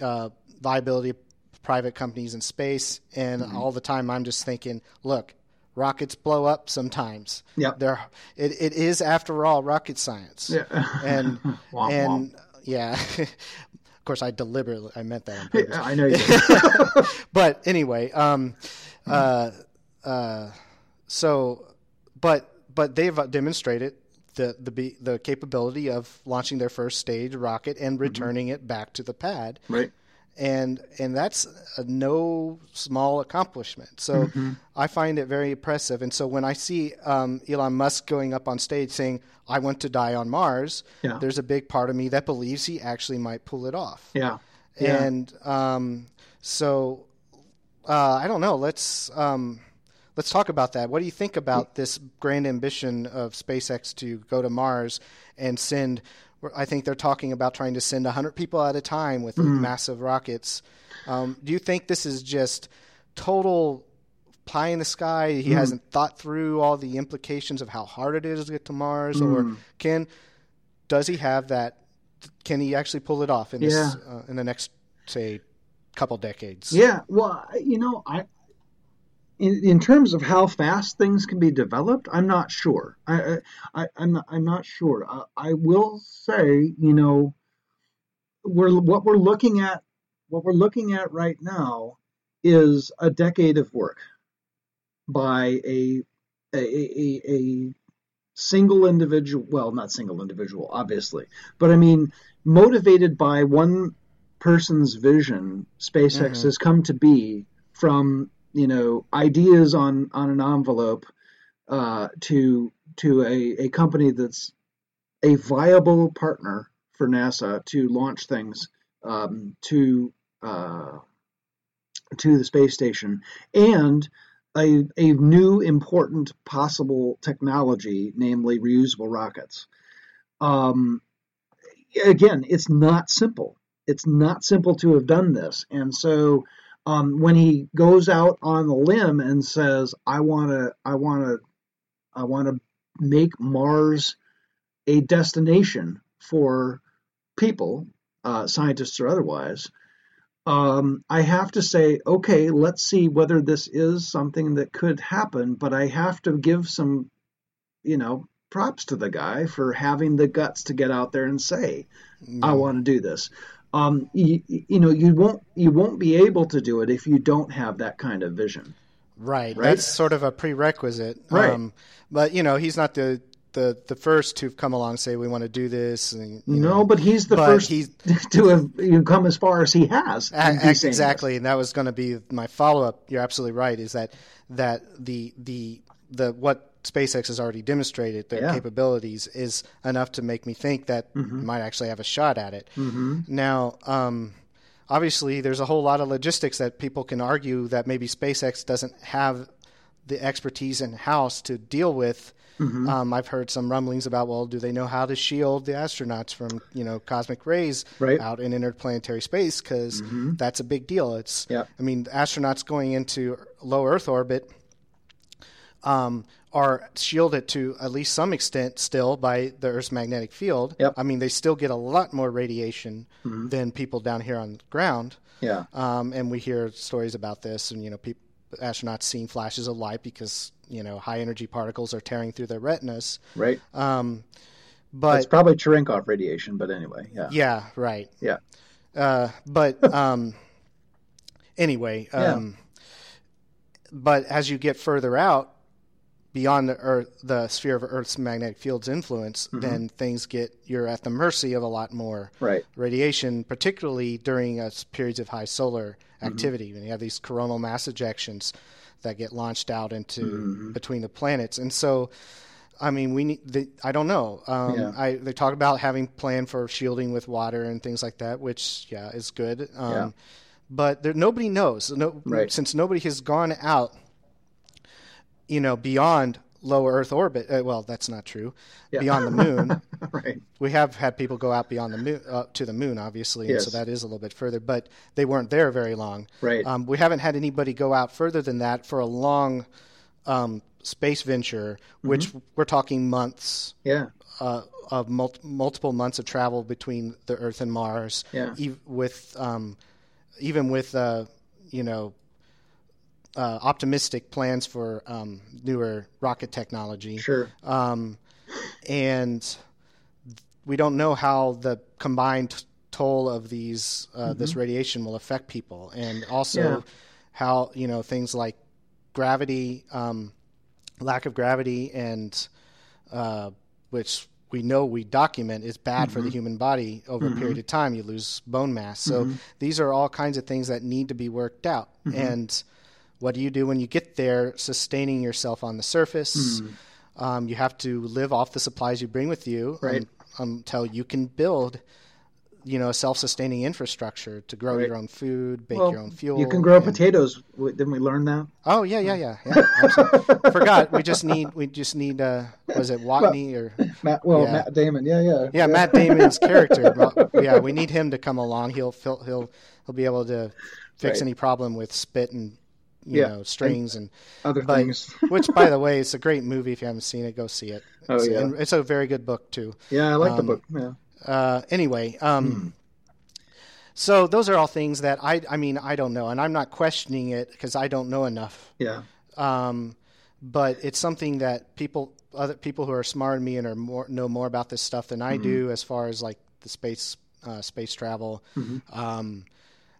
uh, viability of private companies in space. And all the time, I'm just thinking, look, rockets blow up sometimes. Yep. They're, it, it is, after all, rocket science. Yeah. And Womp and yeah, of course, I deliberately I meant that purpose. I know you. did. but anyway, um, uh, uh, so, but but they've uh, demonstrated the the the capability of launching their first stage rocket and returning it back to the pad, right. And and that's a no small accomplishment. So Mm-hmm. I find it very impressive. And so when I see um, Elon Musk going up on stage saying, "I want to die on Mars," Yeah. there's a big part of me that believes he actually might pull it off. Yeah. Yeah. And um, so uh, I don't know. Let's um, let's talk about that. What do you think about this grand ambition of SpaceX to go to Mars and send? I think they're talking about trying to send 100 people at a time with Mm-hmm. massive rockets. Um, do you think this is just total pie in the sky? He hasn't thought through all the implications of how hard it is to get to Mars, Mm. or can does he have that? Can he actually pull it off in this Yeah. uh, in the next say couple decades? Yeah, well, you know, I in, in terms of how fast things can be developed, I'm not sure. I, I I'm not I'm not sure. I, I will say, you know, we're what we're looking at what we're looking at right now is a decade of work by a a, a, a single individual well not single individual obviously but i mean motivated by one person's vision SpaceX Mhm. has come to be from you know ideas on on an envelope uh, to to a, a company that's a viable partner for NASA to launch things um, to uh, to the space station and a, a new important possible technology, namely reusable rockets. Um, again, it's not simple. It's not simple to have done this. And so um, when he goes out on the limb and says, I want to, I want to, I want to make Mars a destination for people, uh, scientists or otherwise, um, I have to say, okay, let's see whether this is something that could happen, but I have to give some you know, props to the guy for having the guts to get out there and say, "I want to do this." Um, you, you know, you won't you won't be able to do it if you don't have that kind of vision. Right. Right? That's sort of a prerequisite. Right. Um, but you know, he's not the the the first to come along say we want to do this. And, you no, know, but he's the but first he's- to have you come as far as he has. A- in ex- saying this. exactly, and that was going to be my follow up. You're absolutely right. Is that that the the the what SpaceX has already demonstrated their Yeah. capabilities is enough to make me think that Mm-hmm. might actually have a shot at it. Now, um, obviously, there's a whole lot of logistics that people can argue that maybe SpaceX doesn't have the expertise in house to deal with. Mm-hmm. Um, I've heard some rumblings about, well, do they know how to shield the astronauts from, you know, cosmic rays Right. Mm-hmm. out in interplanetary space? Because that's a big deal. It's, Yeah. I mean, astronauts going into low Earth orbit um, are shielded to at least some extent still by the Earth's magnetic field. Yep. I mean, they still get a lot more radiation than people down here on the ground. Yeah. Um, and we hear stories about this, and you know, people, astronauts seeing flashes of light because you know high energy particles are tearing through their retinas. Right. Um, It's probably Cherenkov radiation, but anyway, yeah. yeah, right. Yeah. Uh, but um, anyway, Yeah. um, but as you get further out beyond the Earth, the sphere of Earth's magnetic field's influence, Mm-hmm. then things get you're at the mercy of a lot more Right. radiation, particularly during uh, periods of high solar Mm-hmm. activity when you have these coronal mass ejections that get launched out into Mm-hmm. between the planets, and so. I mean, we need. The, I don't know. Um, Yeah. I they talk about having plan for shielding with water and things like that, which yeah is good. Um, Yeah. But there, nobody knows. No, Right. Since nobody has gone out, you know, beyond low Earth orbit. Uh, well, that's not true. Yeah. Beyond the moon, right. we have had people go out beyond the moon uh, to the moon, obviously, and so that is a little bit further. But they weren't there very long. Right. Um, we haven't had anybody go out further than that for a long um, space venture, which Mm-hmm. we're talking months Yeah. uh, of mul- multiple months of travel between the Earth and Mars. Yeah. ev- with um, even with uh, you know uh, optimistic plans for um, newer rocket technology. Sure. Um, and we don't know how the combined toll of these uh, this radiation will affect people, and also Mm-hmm. Yeah. how you know things like gravity, um, lack of gravity, and uh, which we know we document is bad for Mm-hmm. the human body over a period of time. You lose bone mass. So Mm-hmm. these are all kinds of things that need to be worked out. And what do you do when you get there, sustaining yourself on the surface? Um, you have to live off the supplies you bring with you. Right. un- until you can build, you know, a self-sustaining infrastructure to grow Right. your own food, bake Well, your own fuel. you can grow and- potatoes. Didn't we learn that? Oh yeah, yeah, yeah. yeah. Forgot. We just need. We just need. Uh, was it Watney or? Matt, well, Yeah. Matt Damon. Yeah, yeah. Yeah, Matt Damon's character. Yeah, we need him to come along. He'll he'll he'll, he'll be able to fix Right. any problem with spit and you Yeah, know strings and, Other but things. which by the way, it's a great movie. If you haven't seen it, go see it. Oh, It's, yeah. and it's a very good book too. Yeah, I like the um, book. Yeah. Uh, anyway, um, Hmm. so those are all things that I I mean I don't know, and I'm not questioning it because I don't know enough. Yeah. Um, but it's something that people, other people who are smarter than me and are more know more about this stuff than I do, as far as like the space uh, space travel, um,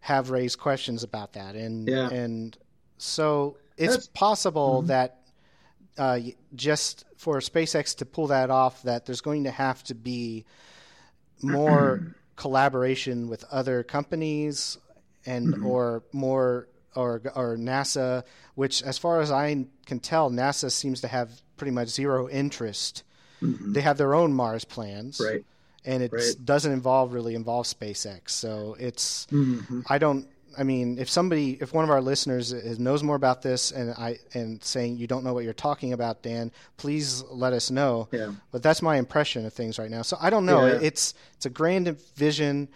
have raised questions about that, and Yeah. and so it's That's- possible that uh, just for SpaceX to pull that off, that there's going to have to be more collaboration with other companies and or more or or NASA, which as far as I can tell, NASA seems to have pretty much zero interest. They have their own Mars plans, Right. And it Right. doesn't involve really involve SpaceX. So it's Mm-hmm. I don't. I mean, if somebody, if one of our listeners is, knows more about this, and I and saying you don't know what you're talking about, Dan, please let us know. Yeah. But that's my impression of things right now. So I don't know. Yeah. It's it's a grand vision.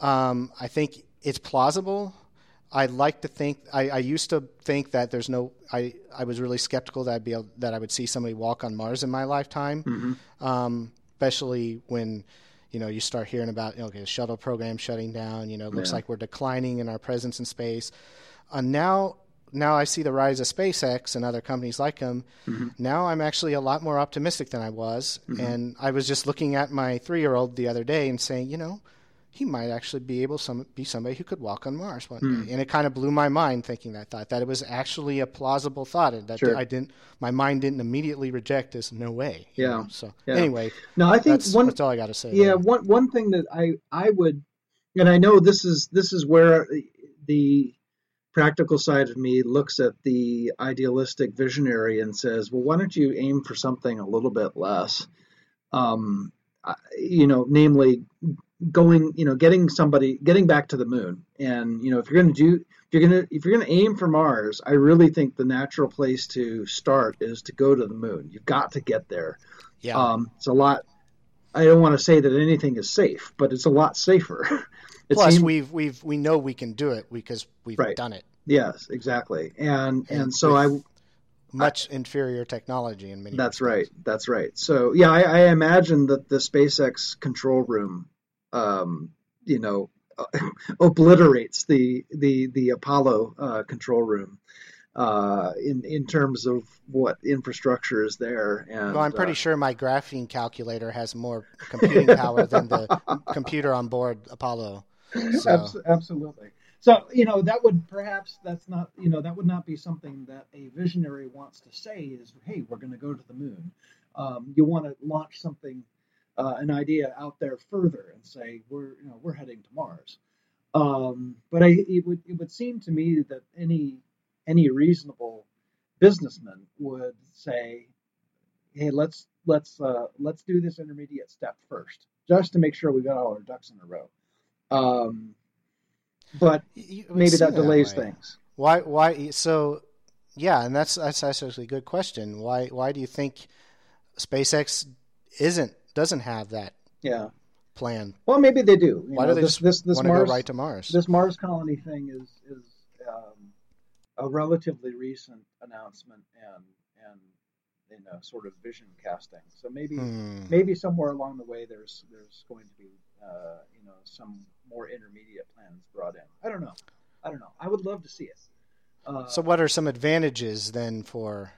Um, I think it's plausible. I like to think. I, I used to think that there's no. I, I was really skeptical that I'd be able, that I would see somebody walk on Mars in my lifetime, Mm-hmm. um, especially when you know you start hearing about you okay, the shuttle program shutting down. You know, it looks Yeah. like we're declining in our presence in space. Uh, now now I see the rise of SpaceX and other companies like them. Mm-hmm. Now I'm actually a lot more optimistic than I was. And I was just looking at my three year old the other day and saying, you know, he might actually be able some be somebody who could walk on Mars one Hmm. day. And it kind of blew my mind thinking that thought that it was actually a plausible thought and that Sure. I didn't my mind didn't immediately reject as no way. Yeah. know. So Yeah. anyway, no, I think that's, one that's all I got to say. Yeah, there. one one thing that I I would, and I know this is this is where the practical side of me looks at the idealistic visionary and says, well, why don't you aim for something a little bit less? Um, you know, namely going, you know, getting somebody getting back to the moon, and you know, if you're going to do if you're going to if you're going to aim for Mars, I really think the natural place to start is to go to the moon. You've got to get there. yeah. Um, it's a lot. I don't want to say that anything is safe, but it's a lot safer. Plus, seems- we've we've we know we can do it because we've Right. done it. yes, exactly, and and, And so I Much inferior technology in many. that's respects. right, that's right. So yeah, I, I imagine that the SpaceX control room, um, you know, obliterates the the the Apollo uh, control room. Uh, in in terms of what infrastructure is there, and Well, I'm pretty uh, sure my graphing calculator has more computing power than the computer on board Apollo. So, absolutely. So you know that would perhaps that's not you know that would not be something that a visionary wants to say is hey we're going to go to the moon. Um, you want to launch something, uh, an idea out there further and say we're you know we're heading to Mars. Um, but I it would it would seem to me that any any reasonable businessman would say, hey let's let's uh, let's do this intermediate step first just to make sure we got all our ducks in a row. Um, but y- y- it would maybe that delays way. things. Why? Why? So, yeah, and that's that's actually a good question. Why? Why do you think SpaceX isn't doesn't have that Yeah. plan? Well, maybe they do. You Why know, do they this just this this want to go Mars right to Mars? this Mars colony thing is is um, a relatively recent announcement and and you know sort of vision casting. So maybe Hmm. maybe somewhere along the way there's there's going to be uh, you know some more intermediate plans brought in. I don't know. I don't know. I would love to see it. Uh, So, what are some advantages then for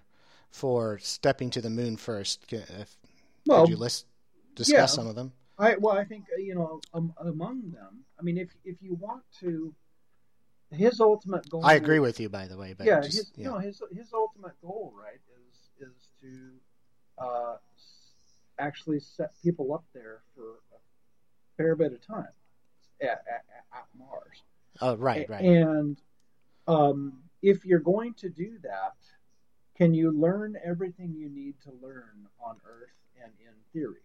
for stepping to the moon first? If, well, could you list discuss yeah. some of them? I well, I think uh, you know um, among them. I mean, if if you want to, his ultimate goal. I agree with you, by the way. But yeah, just, his, yeah. no, his his ultimate goal, right, is is to uh, actually set people up there for a fair bit of time at, at, at Mars. oh, right, right. And um, if you're going to do that, can you learn everything you need to learn on Earth and in theory?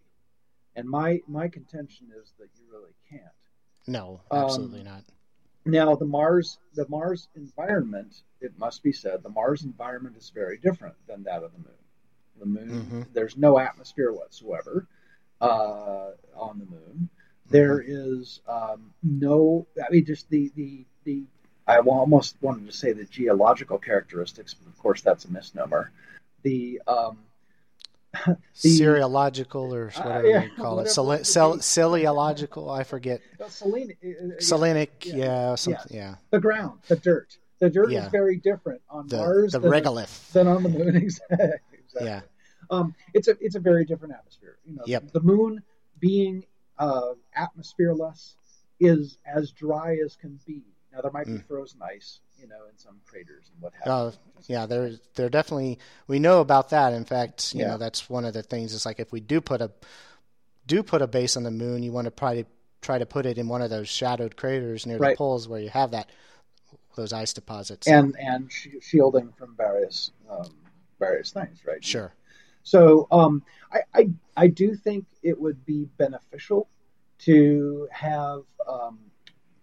And my my contention is that you really can't. no, um, absolutely not. Now the Mars the Mars environment, it must be said, the Mars environment is very different than that of the Moon. The Moon, Mhm. there's no atmosphere whatsoever uh, on the Moon. There is um, no, I mean, just the the the. I almost wanted to say the geological characteristics, but of course that's a misnomer. The um, the- Seriological or Uh, whatever yeah, you call it. Cel- cel- celiological. I forget. uh, uh, uh, yeah, Selenic, yeah, yeah, some, yes. yeah. the ground, the dirt. The dirt Yeah. is very different on The Mars the than, regolith. than on the moon. exactly. exactly. Yeah. Um, it's a it's a very different atmosphere. You know, Yep. the moon being uh, atmosphereless is as dry as can be. Now there might be Mm. frozen ice, you know, in some craters and what have Oh, yeah, they're they're definitely we know about that. In fact, you Yeah. know that's one of the things. Is like if we do put a do put a base on the moon, you want to probably try to put it in one of those shadowed craters near Right. the poles where you have that those ice deposits. And and shielding from various um, various things, right? sure, So um, I, I I do think it would be beneficial to have um,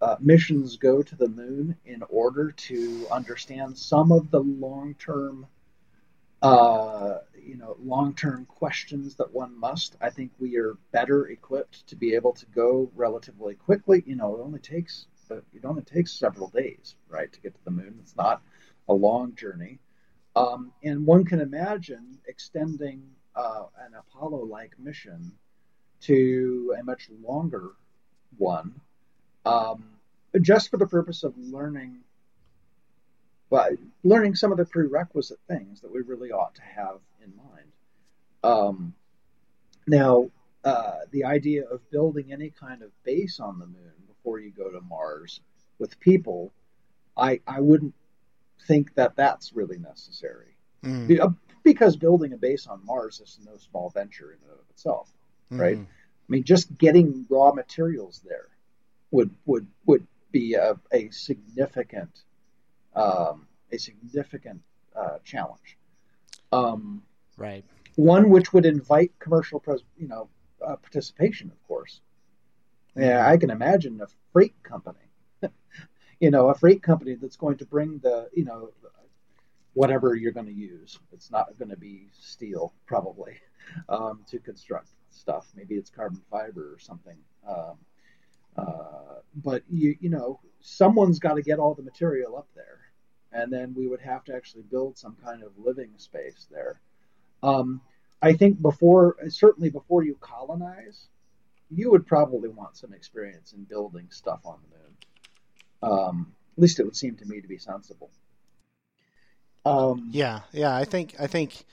uh, missions go to the moon in order to understand some of the long term, uh, you know, long term questions that one must. I think we are better equipped to be able to go relatively quickly. You know, it only takes it only takes several days, right, to get to the moon. It's not a long journey. Um, and one can imagine extending uh, an Apollo like mission to a much longer one, um, just for the purpose of learning but learning some of the prerequisite things that we really ought to have in mind. Um, now, uh, the idea of building any kind of base on the moon before you go to Mars with people, I I wouldn't think that that's really necessary. Mm. Uh, Because building a base on Mars is no small venture in and of itself, right? Mhm. I mean, just getting raw materials there would would would be a, a significant um, a significant uh, challenge. Um, Right. one which would invite commercial, pres- you know, uh, participation, of course. Yeah, I can imagine a freight company, you know, a freight company that's going to bring the, you know, whatever you're going to use. It's not going to be steel, probably, um, to construct stuff. Maybe it's carbon fiber or something. Um, uh, but you, you know, someone's got to get all the material up there, and then we would have to actually build some kind of living space there. Um, I think before, certainly before you colonize, you would probably want some experience in building stuff on the moon. Um, at least it would seem to me to be sensible. Um, Yeah, yeah. I think I think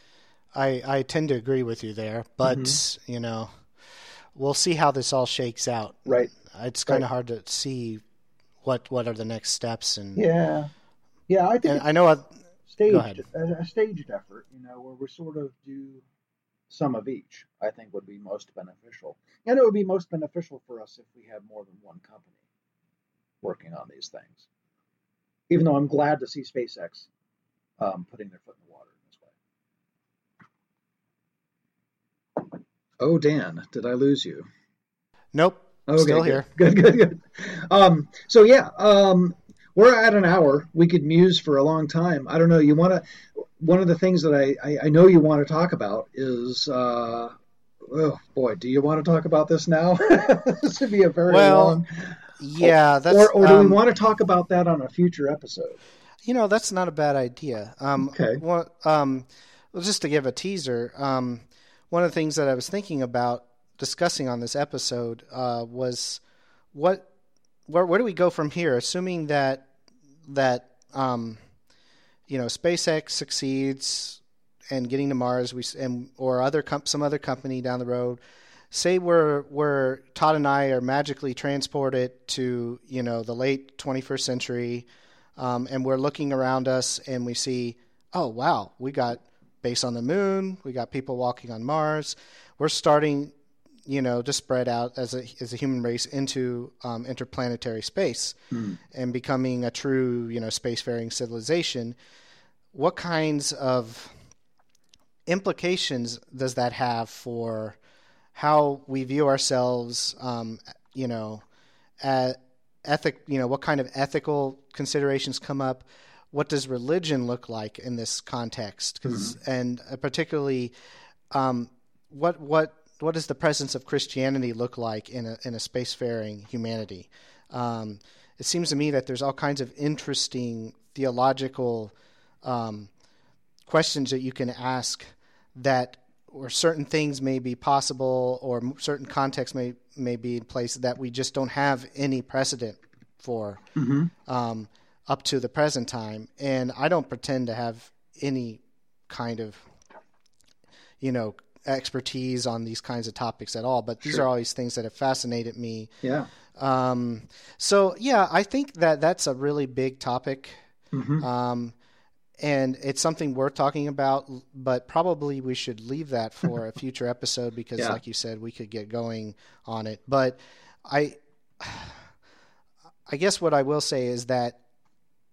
I I tend to agree with you there, but Mm-hmm. you know, we'll see how this all shakes out. Right. It's kind Right. of hard to see what what are the next steps and Yeah. Yeah, I think I know I, staged, a, a staged effort, you know, where we sort of do some of each, I think would be most beneficial. And it would be most beneficial for us if we had more than one company working on these things. Even though I'm glad to see SpaceX um, putting their foot in the water in this way. Oh, Dan, did I lose you? nope, Okay, still good. here. Good, good, good. Um, so yeah, um, we're at an hour. We could muse for a long time. I don't know. You want to? One of the things that I, I, I know you want to talk about is, uh, oh boy, do you want to talk about this now? this would be a very Well, long. Yeah, that's or or do um, we want to talk about that on a future episode? You know, that's not a bad idea. Um, Okay. Um, well, just to give a teaser, um, one of the things that I was thinking about discussing on this episode uh, was what, where, where do we go from here? Assuming that that um, you know SpaceX succeeds and getting to Mars, we and or other some other company down the road. Say we're we're Todd and I are magically transported to you know the late 21st century um, and we're looking around us and we see, oh wow, we got base on the moon, we got people walking on Mars. We're starting, you know, to spread out as a as a human race into um, interplanetary space and becoming a true, you know, spacefaring civilization. What kinds of implications does that have for how we view ourselves? Um, you know, at ethic you know what kind of ethical considerations come up what does religion look like in this context 'Cause- and uh, particularly um, what what what does the presence of christianity look like in a in a spacefaring humanity? Um, it seems to me that there's all kinds of interesting theological um, questions that you can ask that or certain things may be possible or certain contexts may may be in place that we just don't have any precedent for um, up to the present time. And i don't pretend to have any kind of you know expertise on these kinds of topics at all but these are always things that have fascinated me Yeah. um, so yeah, I think that that's a really big topic, um, and it's something worth talking about. But probably we should leave that for a future episode because, Yeah. like you said, we could get going on it. But I, I guess what I will say is that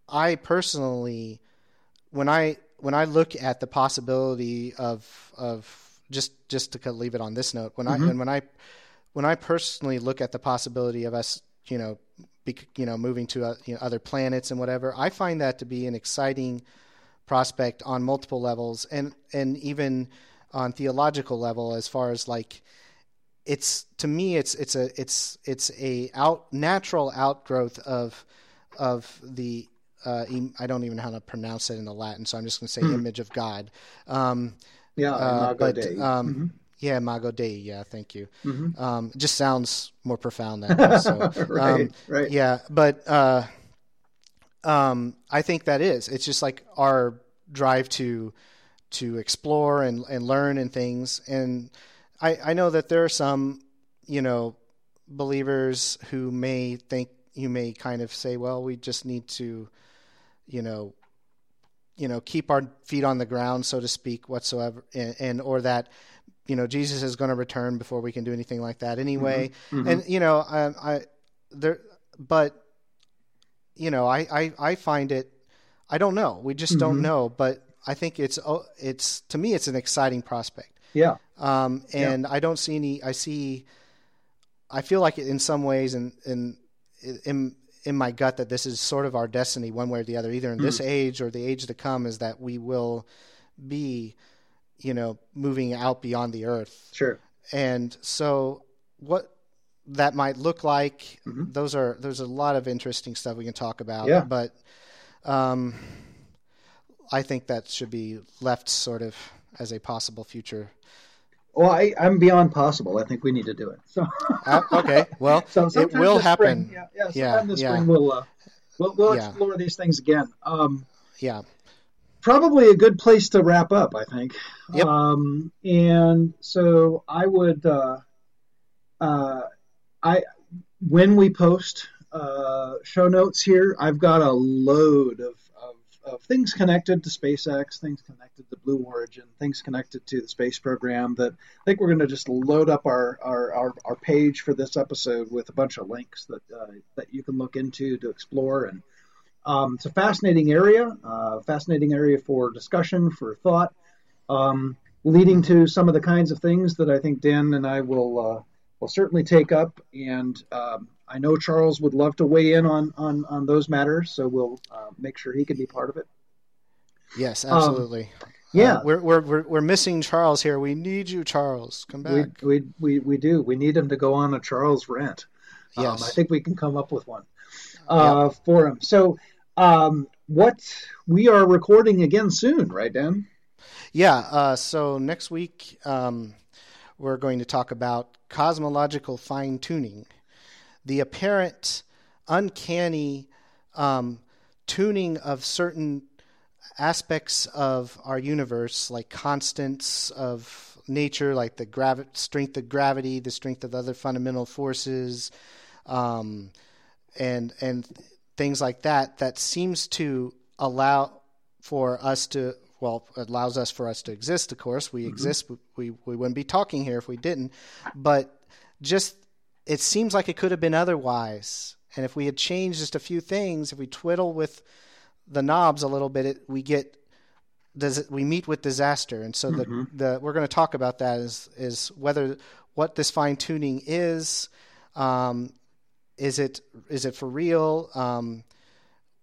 I personally, when I when I look at the possibility of of just just to leave it on this note, when I and when I when I personally look at the possibility of us, you know, be, you know, moving to uh, you know, other planets and whatever, I find that to be an exciting prospect on multiple levels, and and even on theological level, as far as like, it's to me, it's it's a it's it's a out natural outgrowth of of the uh, I don't even know how to pronounce it in the Latin, so I'm just going to say image of God. Um, Yeah. uh, but Dei. um, yeah, Imago Dei. Yeah, thank you. Um, it just sounds more profound that way. So, Right, um, right. Yeah, but uh, um, I think that is. It's just like our drive to to explore and, and learn and things. And I, I know that there are some, you know, believers who may think you may kind of say, well, we just need to, you know, you know, keep our feet on the ground, so to speak, whatsoever, and, and or that, you know, Jesus is going to return before we can do anything like that anyway. Mhm. And you know, I, I there, but you know, I, I, I find it. I don't know. We just Mhm. don't know. But I think it's oh, it's to me, it's an exciting prospect. Yeah. Um, and I don't see any. I see. I feel like in some ways, in in in in my gut, that this is sort of our destiny, one way or the other, either in this age or the age to come, is that we will be, you know, moving out beyond the earth. Sure. And so, what that might look like, Mhm. those are there's a lot of interesting stuff we can talk about. Yeah. But um, I think that should be left sort of as a possible future. Well, I, I'm beyond possible. I think we need to do it. So, Uh, okay, well, so it will happen. Spring, yeah, yeah, sometime Yeah, this yeah. spring we'll uh, we'll, we'll Yeah. explore these things again. Um, Yeah. probably a good place to wrap up, I think. Yep. Um, and so I would, uh, uh, I when we post uh, show notes here, I've got a load of, of, things connected to SpaceX, things connected to Blue Origin, things connected to the space program. That I think we're going to just load up our, our, our, our page for this episode with a bunch of links that uh, that you can look into to explore and. Um, it's a fascinating area, uh, fascinating area for discussion, for thought, um, leading to some of the kinds of things that I think Dan and I will uh, will certainly take up. And um, I know Charles would love to weigh in on on, on those matters, so we'll uh, make sure he can be part of it. Yes, absolutely. Um, Yeah, Uh, we're, we're we're we're missing Charles here. We need you, Charles. Come we, back. we we we do. We need him to go on a Charles rant. Um, Yes. I think we can come up with one uh, for him. So. Um, what we are recording again soon, right, Dan? Yeah. Uh, so next week, um, we're going to talk about cosmological fine tuning, the apparent uncanny um, tuning of certain aspects of our universe, like constants of nature, like the gravi- strength of gravity, the strength of other fundamental forces, um, and and things like that. That seems to allow for us to well allows us for us to exist of course. We exist. We we wouldn't be talking here if we didn't. But just it seems like it could have been otherwise. And if we had changed just a few things if we twiddle with the knobs a little bit it, we get does it, we meet with disaster. And so the, the we're going to talk about that is is whether what this fine tuning is um, is it is it for real? Um,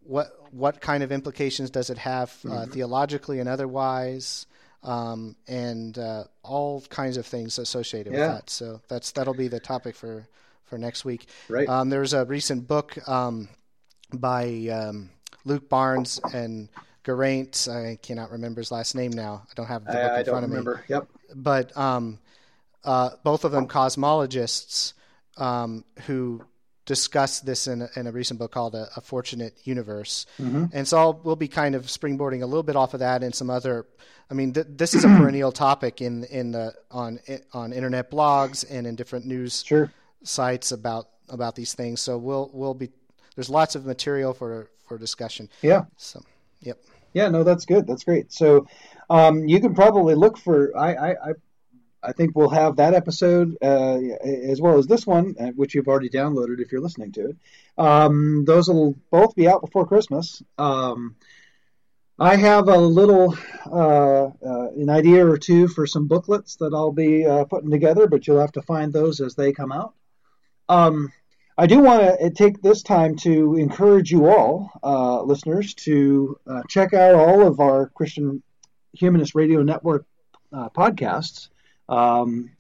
what what kind of implications does it have uh, theologically and otherwise, um, and uh, all kinds of things associated Yeah. with that. So that's that'll be the topic for for next week. Right. Um, there's a recent book um, by um, Luke Barnes and Geraint. I cannot remember his last name now. I don't have the book I, I in don't front of me remember. Yep. but um, uh, both of them cosmologists um, who discuss this in a, in a recent book called a, a Fortunate Universe. And so I'll, we'll be kind of springboarding a little bit off of that and some other. I mean, th- this is a perennial topic in in the on on internet blogs and in different news Sure. sites about about these things. So we'll we'll be there's lots of material for for discussion. Yeah. So, yep. Yeah, no, that's good. That's great. So, um, you can probably look for. I, I, I, I think we'll have that episode uh, as well as this one, uh, which you've already downloaded if you're listening to it. Um, those will both be out before Christmas. Um, I have a little, uh, uh, an idea or two for some booklets that I'll be uh, putting together, but you'll have to find those as they come out. Um, I do want to take this time to encourage you all, uh, listeners, to uh, check out all of our Christian Humanist Radio Network uh, podcasts. Um,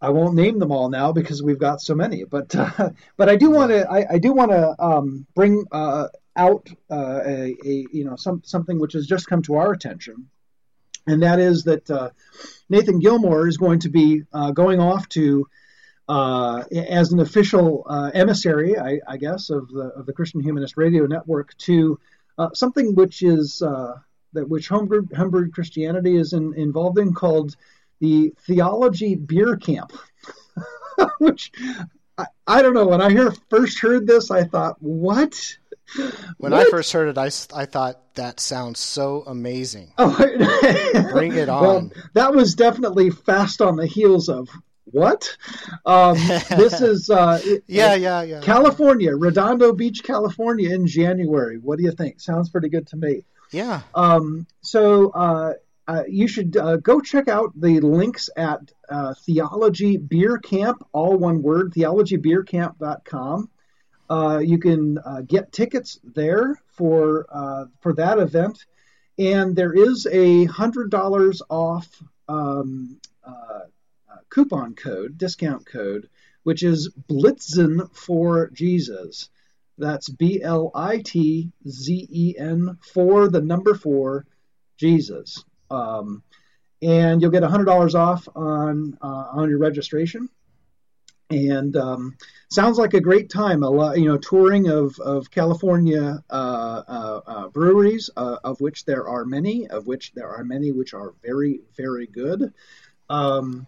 I won't name them all now because we've got so many, but uh, but I do want to I, I do want to um, bring uh, out uh, a, a you know some something which has just come to our attention, and that is that uh, Nathan Gilmour is going to be uh, going off to uh, as an official emissary, I, I, guess, of the of the Christian Humanist Radio Network to something which is that which homebrewed Christianity is in, involved in called the Theology Beer Camp, which I, I, don't know. When I hear, first heard this, I thought, what? When what? I first heard it, I, I thought that sounds so amazing. Oh, bring it on! Well, that was definitely fast on the heels of what? Um, this is uh, yeah, yeah, yeah. California, Redondo Beach, California, in January. What do you think? Sounds pretty good to me. Yeah. Um, so uh, uh, you should uh, go check out the links at uh, Theology Beer Camp, all one word, theologybeercamp.com. Uh, you can uh, get tickets there for uh, for that event, and there is a hundred dollars off um, coupon code, discount code, which is Blitzen for Jesus. That's B L I T Z E N for the number four Jesus. Um, and you'll get $100 off on uh, on your registration. And um, sounds like a great time. A lot, you know, touring of of California uh, uh, uh breweries, uh, of which there are many, of which there are many which are very very good. Um,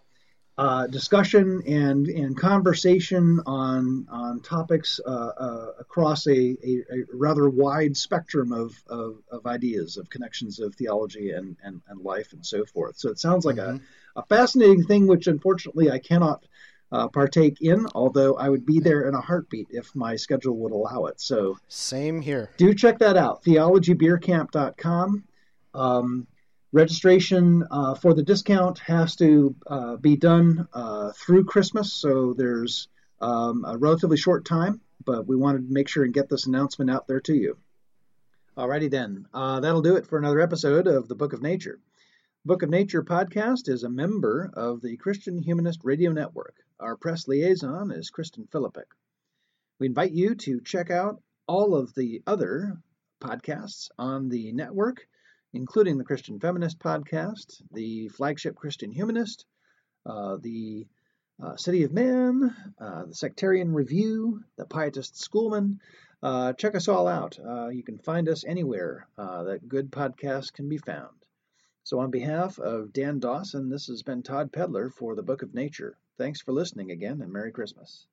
uh, discussion and, and conversation on on topics uh, uh, across a, a, a, rather wide spectrum of, of, of, ideas, of connections of theology and, and, and life and so forth. So it sounds like mm-hmm. a, a fascinating thing, which unfortunately I cannot uh, partake in, although I would be there in a heartbeat if my schedule would allow it. So same here. Do check that out, theologybeercamp.com. Um, Registration uh, for the discount has to uh, be done uh, through Christmas, so there's um, a relatively short time, but we wanted to make sure and get this announcement out there to you. Alrighty then, uh, that'll do it for another episode of the Book of Nature. Book of Nature podcast is a member of the Christian Humanist Radio Network. Our press liaison is Kristen Philippik. We invite you to check out all of the other podcasts on the network including the Christian Feminist podcast, the flagship Christian Humanist, uh, the uh, City of Man, uh, the Sectarian Review, the Pietist Schoolman. Uh, check us all out. Uh, you can find us anywhere that good podcasts can be found. So, on behalf of Dan Dawson, this has been Todd Pedlar for the Book of Nature. Thanks for listening again, and Merry Christmas.